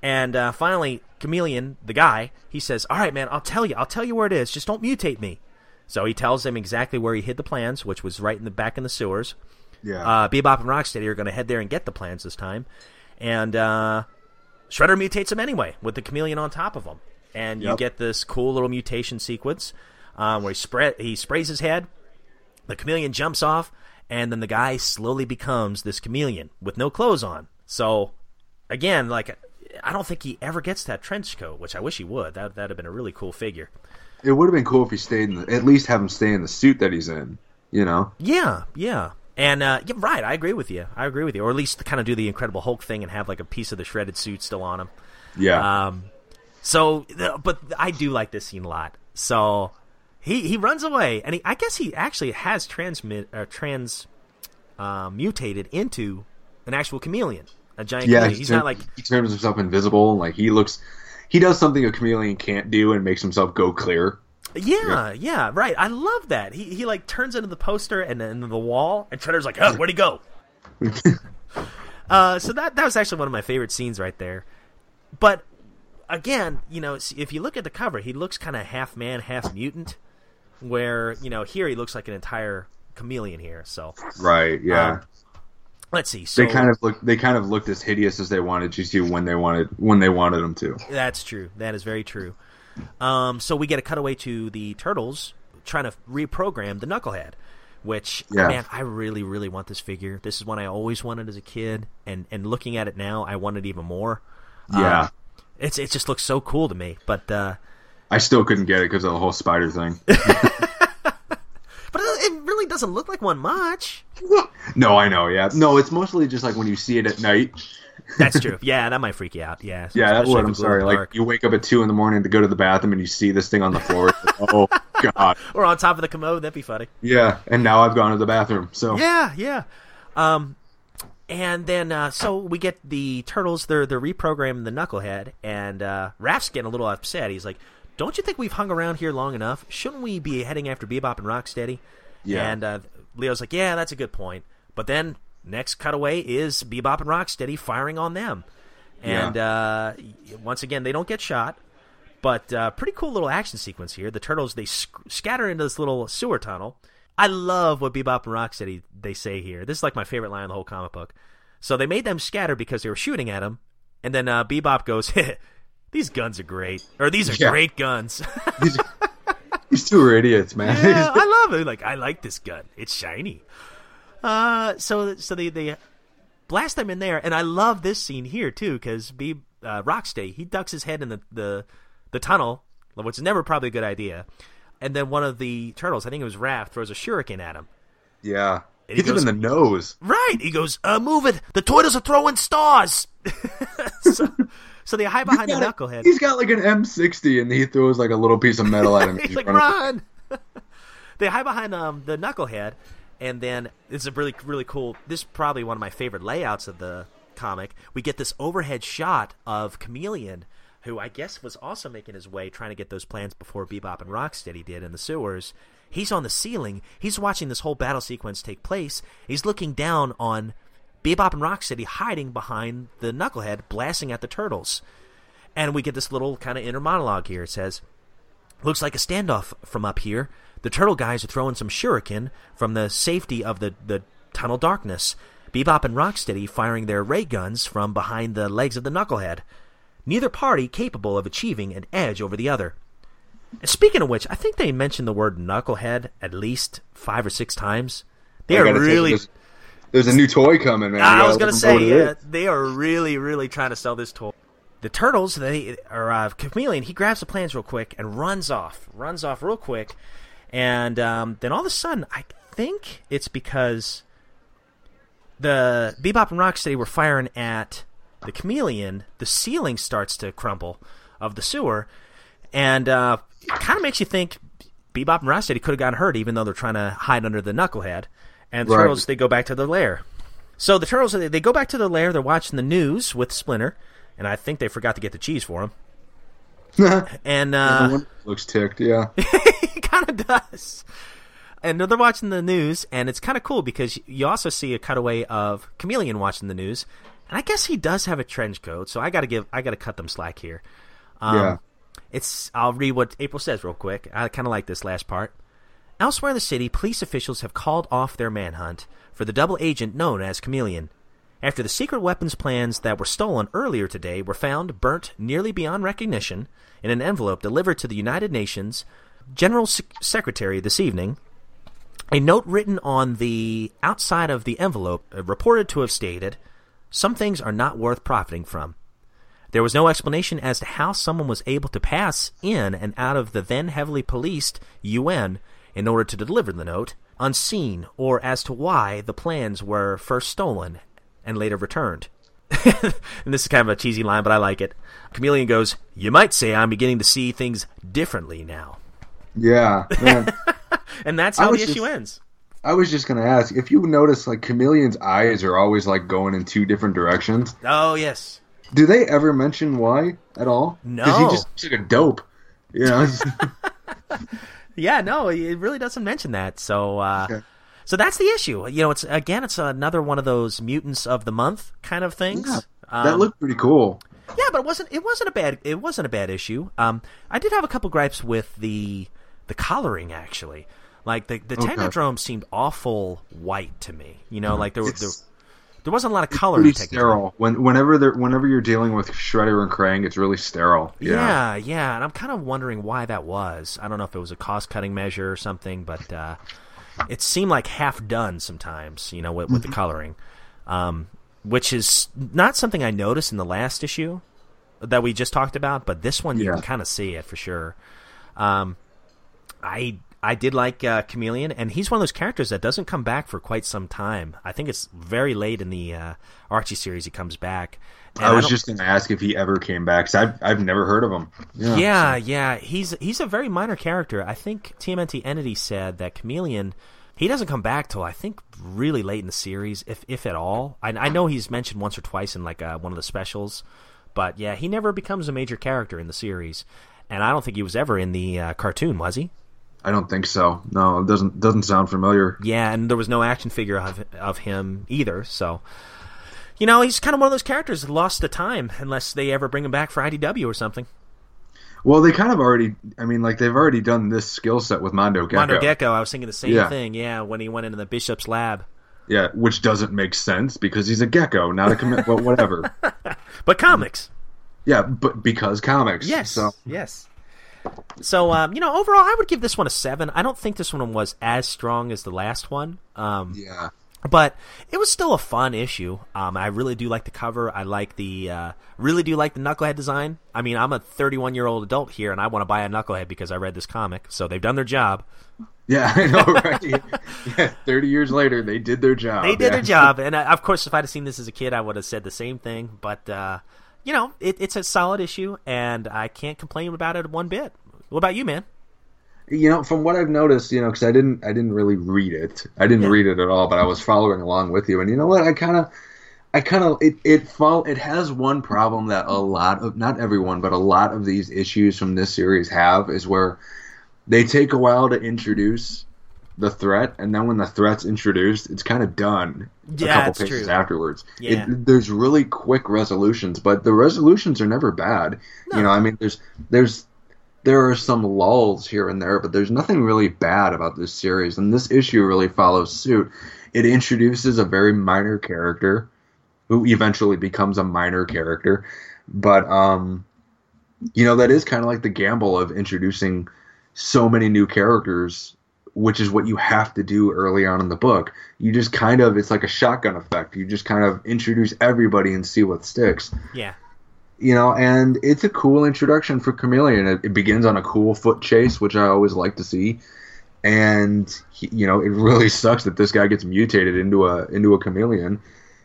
And uh, finally, Chameleon, the guy, he says, "All right, man, I'll tell you. I'll tell you where it is. Just don't mutate me." So he tells them exactly where he hid the plans, which was right in the back in the sewers. Yeah. Uh, Bebop and Rocksteady are going to head there and get the plans this time, and uh, Shredder mutates him anyway with the chameleon on top of him, and you get this cool little mutation sequence um, where he spread he sprays his head, the chameleon jumps off, and then the guy slowly becomes this chameleon with no clothes on. So again, like I don't think he ever gets that trench coat, which I wish he would. That that'd have been a really cool figure. It would have been cool if he stayed in the, at least have him stay in the suit that he's in. You know. Yeah, yeah. And uh, yeah, right, I agree with you. I agree with you, or at least kind of do the Incredible Hulk thing and have like a piece of the shredded suit still on him. Yeah. Um, so, but I do like this scene a lot. So he he runs away, and he, I guess he actually has transmit uh, trans uh, mutated into an actual chameleon, a giant. yeah. chameleon. he's turn- not like he turns himself invisible. Like he looks. He does something a chameleon can't do and makes himself go clear. yeah, yeah, right. I love that. He he like turns into the poster and then the wall, and Shredder's like, "Oh, where'd he go?" Uh, so that that was actually one of my favorite scenes right there. But again, you know, if you look at the cover, he looks kind of half man, half mutant. Where you know here he looks like an entire chameleon here. So Right. Yeah. Um, let's see. So they kind of look. They kind of looked as hideous as they wanted you to when they wanted when they wanted them to. That's true. That is very true. Um, so we get a cutaway to the turtles trying to reprogram the Knucklehead, which Yeah. man, I really, really want this figure. This is one I always wanted as a kid, and and looking at it now, I want it even more. Yeah. Um, it's it just looks so cool to me. But uh, I still couldn't get it because of the whole spider thing. but it really doesn't look like one much. no, I know. Yeah, no, it's mostly just like when you see it at night. That's true. Yeah, that might freak you out. Yeah, Yeah, that especially would. I'm sorry. Like you wake up at two in the morning to go to the bathroom and you see this thing on the floor. oh God. or on top of the commode. That'd be funny. Yeah, and now I've gone to the bathroom. So Yeah, yeah. Um, and then uh, so we get the turtles. They're they're reprogramming the knucklehead, and uh, Raph's getting a little upset. He's like, "Don't you think we've hung around here long enough? Shouldn't we be heading after Bebop and Rocksteady?" Yeah. And uh, Leo's like, "Yeah, that's a good point." But then next cutaway is Bebop and Rocksteady firing on them, and uh, once again they don't get shot. But uh, pretty cool little action sequence here. The turtles they sc- scatter into this little sewer tunnel. I love what Bebop and Rocksteady they say here. This is like my favorite line in the whole comic book. So they made them scatter because they were shooting at him, and then uh, Bebop goes, "These guns are great, or these are Yeah. great guns." these, these two are idiots, man. yeah, I love it. Like I like this gun. It's shiny. Uh, so so they they blast them in there, and I love this scene here too because B uh, Rocksteady he ducks his head in the, the the tunnel, which is never probably a good idea. And then one of the turtles, I think it was Raph, throws a shuriken at him. yeah, And he hits him goes- in the nose. Right. He goes, uh, move it. The tortoise are throwing stars. so, so they hide behind the Got it. knucklehead. He's got like an M60, and he throws like a little piece of metal at him. He's He's like, running- run. they hide behind um, the knucklehead, and then it's a really, really cool. This is probably one of my favorite layouts of the comic. We get this overhead shot of Chameleon, who I guess was also making his way trying to get those plans before Bebop and Rocksteady did in the sewers. He's on the ceiling. He's watching this whole battle sequence take place. He's looking down on Bebop and Rocksteady hiding behind the knucklehead, blasting at the turtles. And we get this little kind of inner monologue here. It says, Looks like a standoff from up here. The turtle guys are throwing some shuriken from the safety of the, the tunnel darkness. Bebop and Rocksteady firing their ray guns from behind the legs of the knucklehead. Neither party capable of achieving an edge over the other. Speaking of which, I think they mentioned the word knucklehead at least five or six times. They I are gotta tell you, really. there's, there's a new toy coming, man. I was gonna say, yeah, they are really, really trying to sell this toy. The turtles, they or uh, Chameleon, he grabs the plans real quick and runs off, runs off real quick, and um, then all of a sudden, I think it's because the Bebop and Rocksteady were firing at the Chameleon. The ceiling starts to crumble of the sewer, and uh, it kind of makes you think Bebop and Rocksteady could have gotten hurt, even though they're trying to hide under the knucklehead. And the Right. turtles, they go back to their lair. So the turtles, they go back to their lair. They're watching the news with Splinter, and I think they forgot to get the cheese for him. And uh, looks ticked. Yeah. he kind of does. And they're watching the news, and it's kind of cool because you also see a cutaway of Chameleon watching the news, and I guess he does have a trench coat. So I got to give, I got to cut them slack here. Um, yeah. It's. I'll read what April says real quick. I kind of like this last part. Elsewhere in the city, police officials have called off their manhunt for the double agent known as Chameleon. After the secret weapons plans that were stolen earlier today were found burnt nearly beyond recognition in an envelope delivered to the United Nations General Sec- Secretary this evening, a note written on the outside of the envelope uh, reported to have stated, Some things are not worth profiting from. There was no explanation as to how someone was able to pass in and out of the then heavily policed UN in order to deliver the note, unseen, or as to why the plans were first stolen and later returned. and this is kind of a cheesy line, but I like it. Chameleon goes, You might say I'm beginning to see things differently now. Yeah. And that's how the issue just- ends. I was just gonna ask if you notice, like Chameleon's eyes are always like going in two different directions. Oh, yes. Do they ever mention why at all? No. because he just looks like a dope. You know. Yeah, no, it really doesn't mention that. So, uh, Okay. so that's the issue. You know, it's again, it's another one of those mutants of the month kind of things. Yeah, Um, that looked pretty cool. yeah, but it wasn't. It wasn't a bad. It wasn't a bad issue. Um, I did have a couple gripes with the the coloring actually. Like the the Okay. Seemed awful white to me. You know, like there were there, wasn't a lot of color in Pretty sterile. When whenever they're whenever you're dealing with Shredder and Krang, it's really sterile. Yeah, yeah, and I'm kind of wondering why that was. I don't know if it was a cost cutting measure or something, but uh, it seemed like half done sometimes, you know, with, with the coloring, um, which is not something I noticed in the last issue. that we just talked about, but this one you can kind of see it for sure. Um, I I did like uh, Chameleon, and he's one of those characters that doesn't come back for quite some time. I think it's very late in the uh, Archie series he comes back. And I was don't- just going to ask if he ever came back. Cause I've I've never heard of him. yeah, yeah. He's he's a very minor character. I think TMNT Entity said that Chameleon he doesn't come back till I think really late in the series, if if at all. I, I know he's mentioned once or twice in like uh, one of the specials, but yeah, he never becomes a major character in the series. And I don't think he was ever in the uh, cartoon, was he? I don't think so. No, it doesn't doesn't sound familiar. Yeah, and there was no action figure of of him either. So, you know, he's kind of one of those characters lost to time unless they ever bring him back for IDW or something. Well, they kind of already. I mean, like they've already done this skill set with Mondo Gecko. Mondo Gecko, I was thinking the same Yeah. thing. Yeah, when he went into the bishop's lab. Yeah, which doesn't make sense because he's a gecko, not a commit. but whatever. But comics. Yeah, but because comics. Yes. So Yes. So um, you know, overall, I would give this one a seven. I don't think this one was as strong as the last one. Um, yeah. but it was still a fun issue. Um, I really do like the cover. I like the uh, really do like the knucklehead design. I mean, I'm a 31 year old adult here, and I want to buy a knucklehead because I read this comic. So they've done their job. Yeah, I know, right? yeah, thirty years later, they did their job. They did yeah. their job, and uh, of course, if I'd have seen this as a kid, I would have said the same thing. But uh, you know, it, it's a solid issue, and I can't complain about it one bit. What about you, man? You know, from what I've noticed, you know, because I didn't, I didn't really read it. I didn't Yeah. read it at all, but I was following along with you. And you know what? I kind of, I kind of, it, it fall, it has one problem that a lot of, not everyone, but a lot of these issues from this series have is where they take a while to introduce the threat, and then when the threat's introduced, it's kind of done. Yeah, a couple pages true. afterwards. Yeah. It, there's really quick resolutions, but the resolutions are never bad. No. You know, I mean, there's there's there are some lulls here and there, but there's nothing really bad about this series, and this issue really follows suit. It introduces a very minor character who eventually becomes a minor character, but um, you know that is kind of like the gamble of introducing so many new characters, which is what you have to do early on in the book. You just kind of it's like a shotgun effect. You just kind of introduce everybody and see what sticks Yeah. you know, and it's a cool introduction for Chameleon. It, it begins on a cool foot chase, which I always like to see, and he, you know, it really sucks that this guy gets mutated into a into a chameleon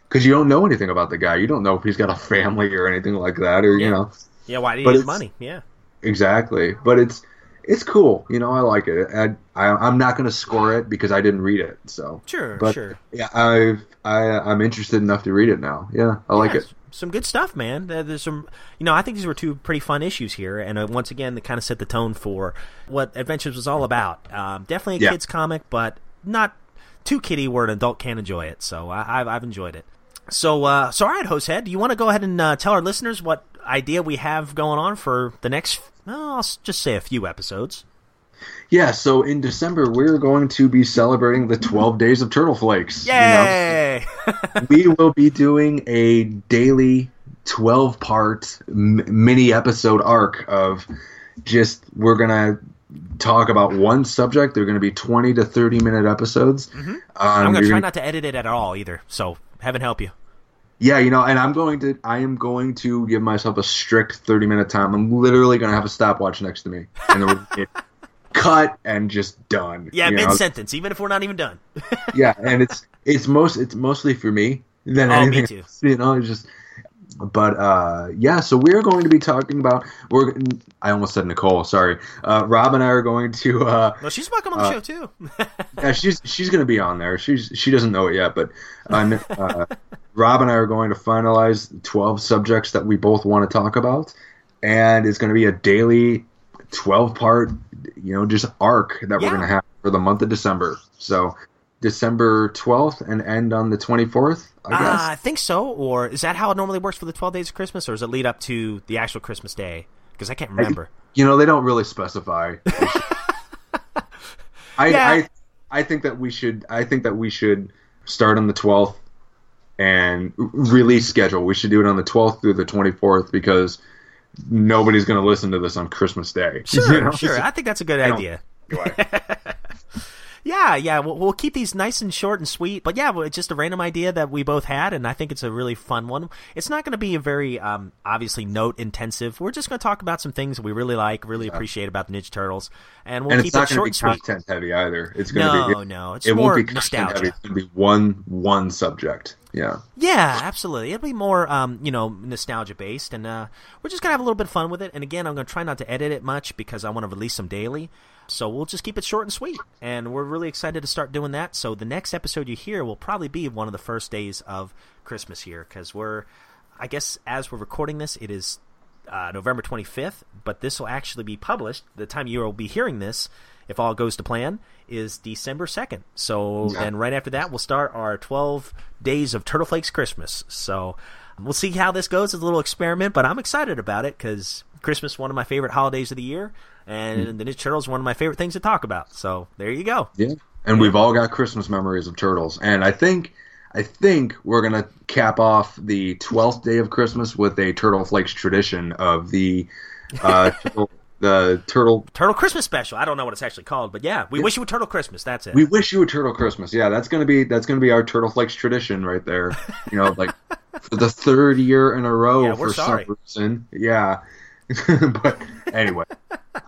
because you don't know anything about the guy. You don't know if he's got a family or anything like that, or Yeah. you know, Yeah, why do you need money? Yeah. exactly. But it's it's cool. You know, I like it. I, I I'm not going to score it because I didn't read it. So Sure, But- sure. yeah, I've I I'm interested enough to read it now. Yeah, I like it. Some good stuff, man. There's some, you know, I think these were two pretty fun issues here, and uh, once again, they kind of set the tone for what Adventures was all about. Um, definitely a Yeah. kids' comic, but not too kiddie where an adult can enjoy it. So I, I've, I've enjoyed it. So, uh, so all right, Hosehead, do you want to go ahead and uh, tell our listeners what idea we have going on for the next? Well, I'll just say a few episodes. Yeah, so in December we're going to be celebrating the 12 days of Turtle Flakes. you know? Yay! we will be doing a daily 12 part mini episode arc of just we're going to talk about one subject. They're going to be 20 to 30 minute episodes. Um, Mm-hmm. I'm gonna try gonna- not to edit it at all either. So heaven help you. Yeah, you know, and I'm going to I am going to give myself a strict 30 minute time. I'm literally going to have a stopwatch next to me and then we're gonna get cut and just done. Yeah, mid sentence, even if we're not even done. yeah, and it's it's most it's mostly for me than Oh, me anything. too. else, You know, it's just. But uh, yeah, so we're going to be talking about. We're. I almost said Nicole. Sorry, uh, Rob and I are going to. Uh, No, she's welcome on the show too. yeah, she's she's going to be on there. She's she doesn't know it yet, but uh, Rob and I are going to finalize twelve subjects that we both want to talk about, and it's going to be a daily twelve part, you know, just arc that Yeah. we're going to have for the month of December. So December twelfth and end on the twenty fourth. I Uh, guess. I think so. Or is that how it normally works for the 12 days of Christmas, or does it lead up to the actual Christmas day? Because I can't remember. you know, they don't really specify. I, Yeah. I I think that we should I think that we should start on the 12th and release schedule. We should do it on the 12th through the 24th because nobody's going to listen to this on Christmas Day. Sure, You know? sure. I think that's a good don't- idea. Yeah, yeah, we'll, we'll keep these nice and short and sweet. But yeah, it's just a random idea that we both had, and I think it's a really fun one. It's not going to be a very um, obviously note intensive. We're just going to talk about some things we really like, really appreciate about the Ninja Turtles, and we'll and keep it's not it going short to and sweet. content heavy either. It's going No, to be no, it's it more won't be content nostalgia. heavy. It's going to be one one subject. Yeah. Yeah, absolutely. It'll be more, um, you know, nostalgia based, and uh, we're just gonna have a little bit of fun with it. And again, I'm gonna try not to edit it much because I want to release them daily. So we'll just keep it short and sweet, and we're really excited to start doing that. So the next episode you hear will probably be one of the first days of Christmas here because we're, I guess, as we're recording this, it is uh, November 25th, but this will actually be published. The time you will be hearing this, if all goes to plan, is December 2nd. So Yeah. then right after that, we'll start our 12 days of Turtle Flakes Christmas. So we'll see how this goes. It's a little experiment, but I'm excited about it because Christmas is one of my favorite holidays of the year, and the Ninja Turtles one of my favorite things to talk about. So there you go. Yeah. And we've all got Christmas memories of turtles. And I think I think we're gonna cap off the twelfth day of Christmas with a Turtle Flakes tradition of the uh, turtle, the turtle. Turtle Christmas special. I don't know what it's actually called, but yeah, we wish you a Turtle Christmas. That's it. We wish you a turtle Christmas. Yeah, that's gonna be that's gonna be our Turtle Flakes tradition right there. You know, like for the third year in a row Yeah, for sorry. some reason. Yeah. but anyway,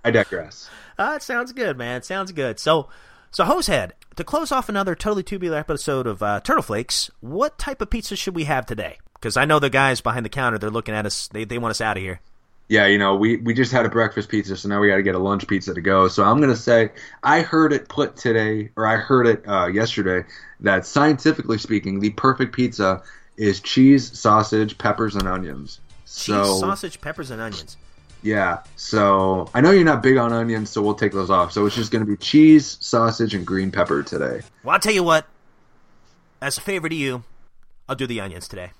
I digress. Uh, it sounds good, man. It sounds good. So, so Hosehead, to close off another totally tubular episode of uh, Turtle Flakes, what type of pizza should we have today? Because I know the guys behind the counter, they're looking at us. They, they want us out of here. Yeah, you know, we, we just had a breakfast pizza, so now we got to get a lunch pizza to go. So I'm gonna say I heard it put today, or I heard it uh, yesterday, that scientifically speaking, the perfect pizza is cheese, sausage, peppers, and onions. Cheese, So sausage, peppers, and onions. Yeah, so I know you're not big on onions, so we'll take those off. So it's just gonna be cheese, sausage, and green pepper today. Well, I'll tell you what. As a favor to you, I'll do the onions today.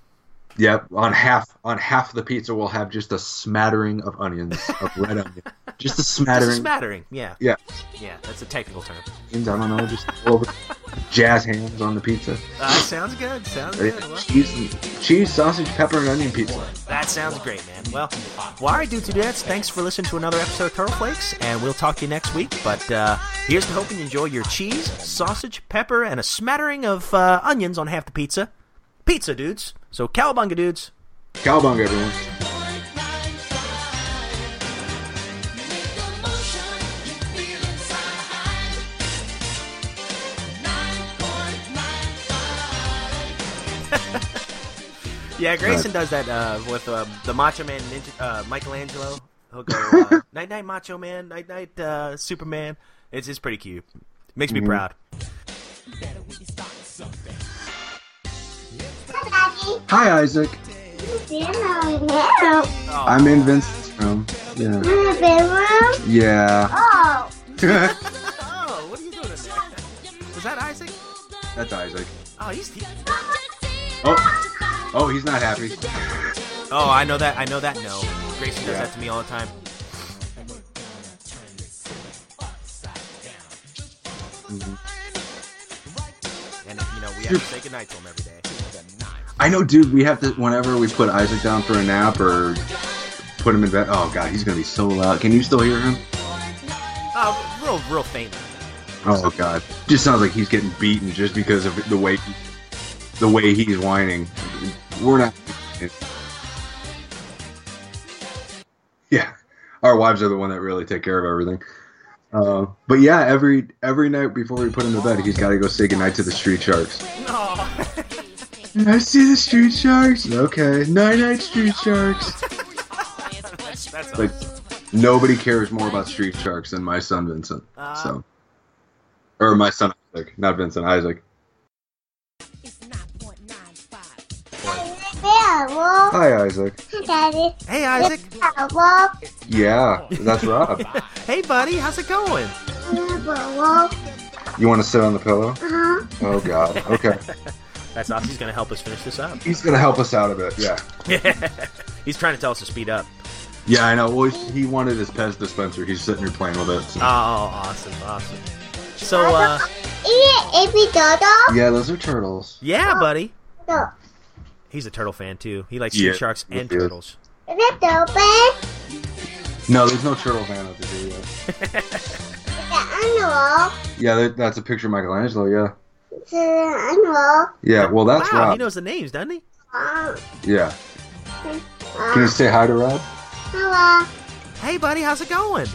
Yep, on half on half the pizza we'll have just a smattering of onions, of red onion, just a Just a smattering. smattering. Yeah. Yeah, Yeah, that's a technical term. I don't know, just a little jazz hands on the pizza. Uh, sounds good. Sounds good. Well, Cheese, cheese, sausage, pepper, and onion pizza. That sounds great, man. Well, well, all right, dude, dudettes, thanks for listening to another episode of Turtle Flakes, and we'll talk to you next week. But uh, here's to hoping you enjoy your cheese, sausage, pepper, and a smattering of uh, onions on half the pizza. Pizza, dudes. So, cowabunga, dudes. Cowbunga, everyone. Yeah, Grayson does that uh, with uh, the Macho Man Ninja, uh, Michelangelo. He'll go, uh, night night Macho Man, night night uh, Superman. It's, it's pretty cute. Makes me proud. Hi, Isaac. Oh, I'm in Vincent's room. Yeah. Yeah. oh, oh, what are you doing in there? Was that Isaac? That's Isaac. Oh, he's. He- Oh. Oh, he's not happy. oh, I know that. I know that. No, Grayson does Yeah. that to me all the time. Mm-hmm. And you know we have to say goodnight to him every day. I know, dude. We have to whenever we put Isaac down for a nap or put him in bed. Oh God, he's gonna be so loud. Can you still hear him? Oh, real, real faint. Oh God, just sounds like he's getting beaten just because of the way the way he's whining. We're not. Yeah, our wives are the one that really take care of everything. Uh, but yeah, every every night before we put him to bed, he's got to go say goodnight to the street sharks. No. I see the street sharks. Okay, night night street sharks. That's Like nobody cares more about street sharks than my son Vincent. Uh-huh. So, or my son Isaac, not Vincent, Isaac. Hi, Isaac. Hi, Daddy. Hey, Isaac. Yeah, that's Rob. Hey, buddy. How's it going? You want to sit on the pillow? Uh-huh. Oh God. Okay. That's awesome. He's gonna help us finish this up. He's gonna help us out a bit. Yeah. He's trying to tell us to speed up. Yeah, I know. Well, he wanted his Pez dispenser. He's sitting here playing with it. so- Oh, awesome, awesome. So, uh, Yeah, those are turtles. yeah, buddy. He's a turtle fan too. He likes Yeah, sharks and he is. turtles. No, there's no turtle van over here yet. Michelangelo. Yeah, that's a picture of Michelangelo. Yeah. Michelangelo. Yeah. Well, that's wow, Rob. he knows the names, doesn't he? Uh, Yeah. uh, Can you say hi to Rob? hello. Hey, buddy, how's it going?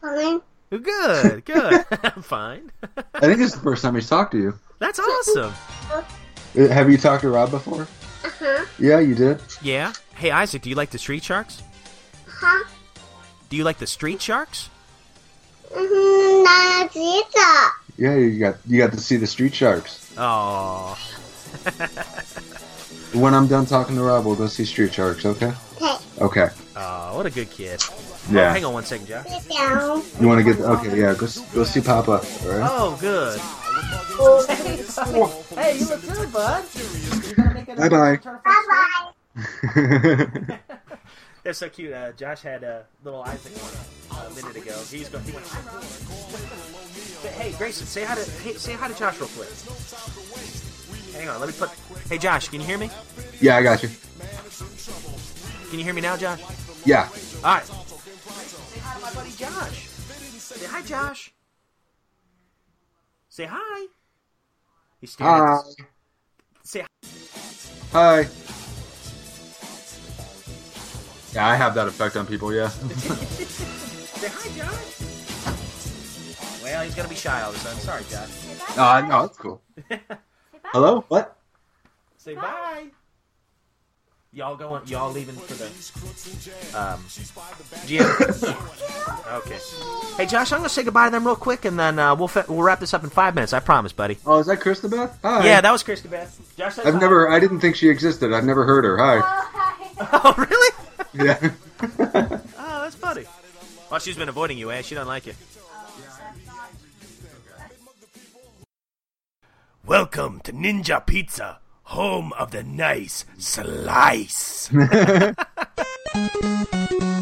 Fine. Good, good. I'm fine. I think this is the first time he's talked to you. That's awesome. Uh, Have you talked to Rob before? Uh-huh. Yeah, you did. Yeah. Hey, Isaac, do you like the Street Sharks? Huh? Do you like the Street Sharks? Mm-hmm. Yeah, you got you got to see the street sharks. Oh. when I'm done talking to Rob, we'll go see Street Sharks. Okay. Okay. Okay. Oh, what a good kid. Oh, yeah. Oh, hang on one second, Josh. You want to get? The, okay, yeah. Go go see Papa. All right? Oh, good. Hey, you look good, bud. Bye bye. Bye bye. That's so cute. Uh, Josh had a little Isaac one a minute ago. He's going. He went. Hey, Grayson, say hi to hey, say hi to Josh real quick. Hang on, let me put. Hey, Josh, can you hear me? yeah, I got you. Can you hear me now, Josh? Yeah. All right. Say hi to my buddy Josh. Say hi, Josh. Say hi. He's staring Hi. Say hi. Hi. Yeah, I have that effect on people. Yeah. Say hi, Josh. Well, he's gonna be shy all of a sudden. Sorry, Josh. Uh, no, that's cool. Hello. What? Say bye. Y'all going? Y'all leaving for the um, GM? okay. Hey, Josh, I'm gonna say goodbye to them real quick, and then uh, we'll fa- we'll wrap this up in five minutes. I promise, buddy. Oh, is that Christabeth? Hi. Yeah, that was Christy Beth. Josh, I've hi. never. I didn't think she existed. I've never heard her. Hi. Oh, really? Yeah. Oh, that's funny. Well, she's been avoiding you, eh? She don't like you. Welcome to Ninja Pizza, home of the nice slice.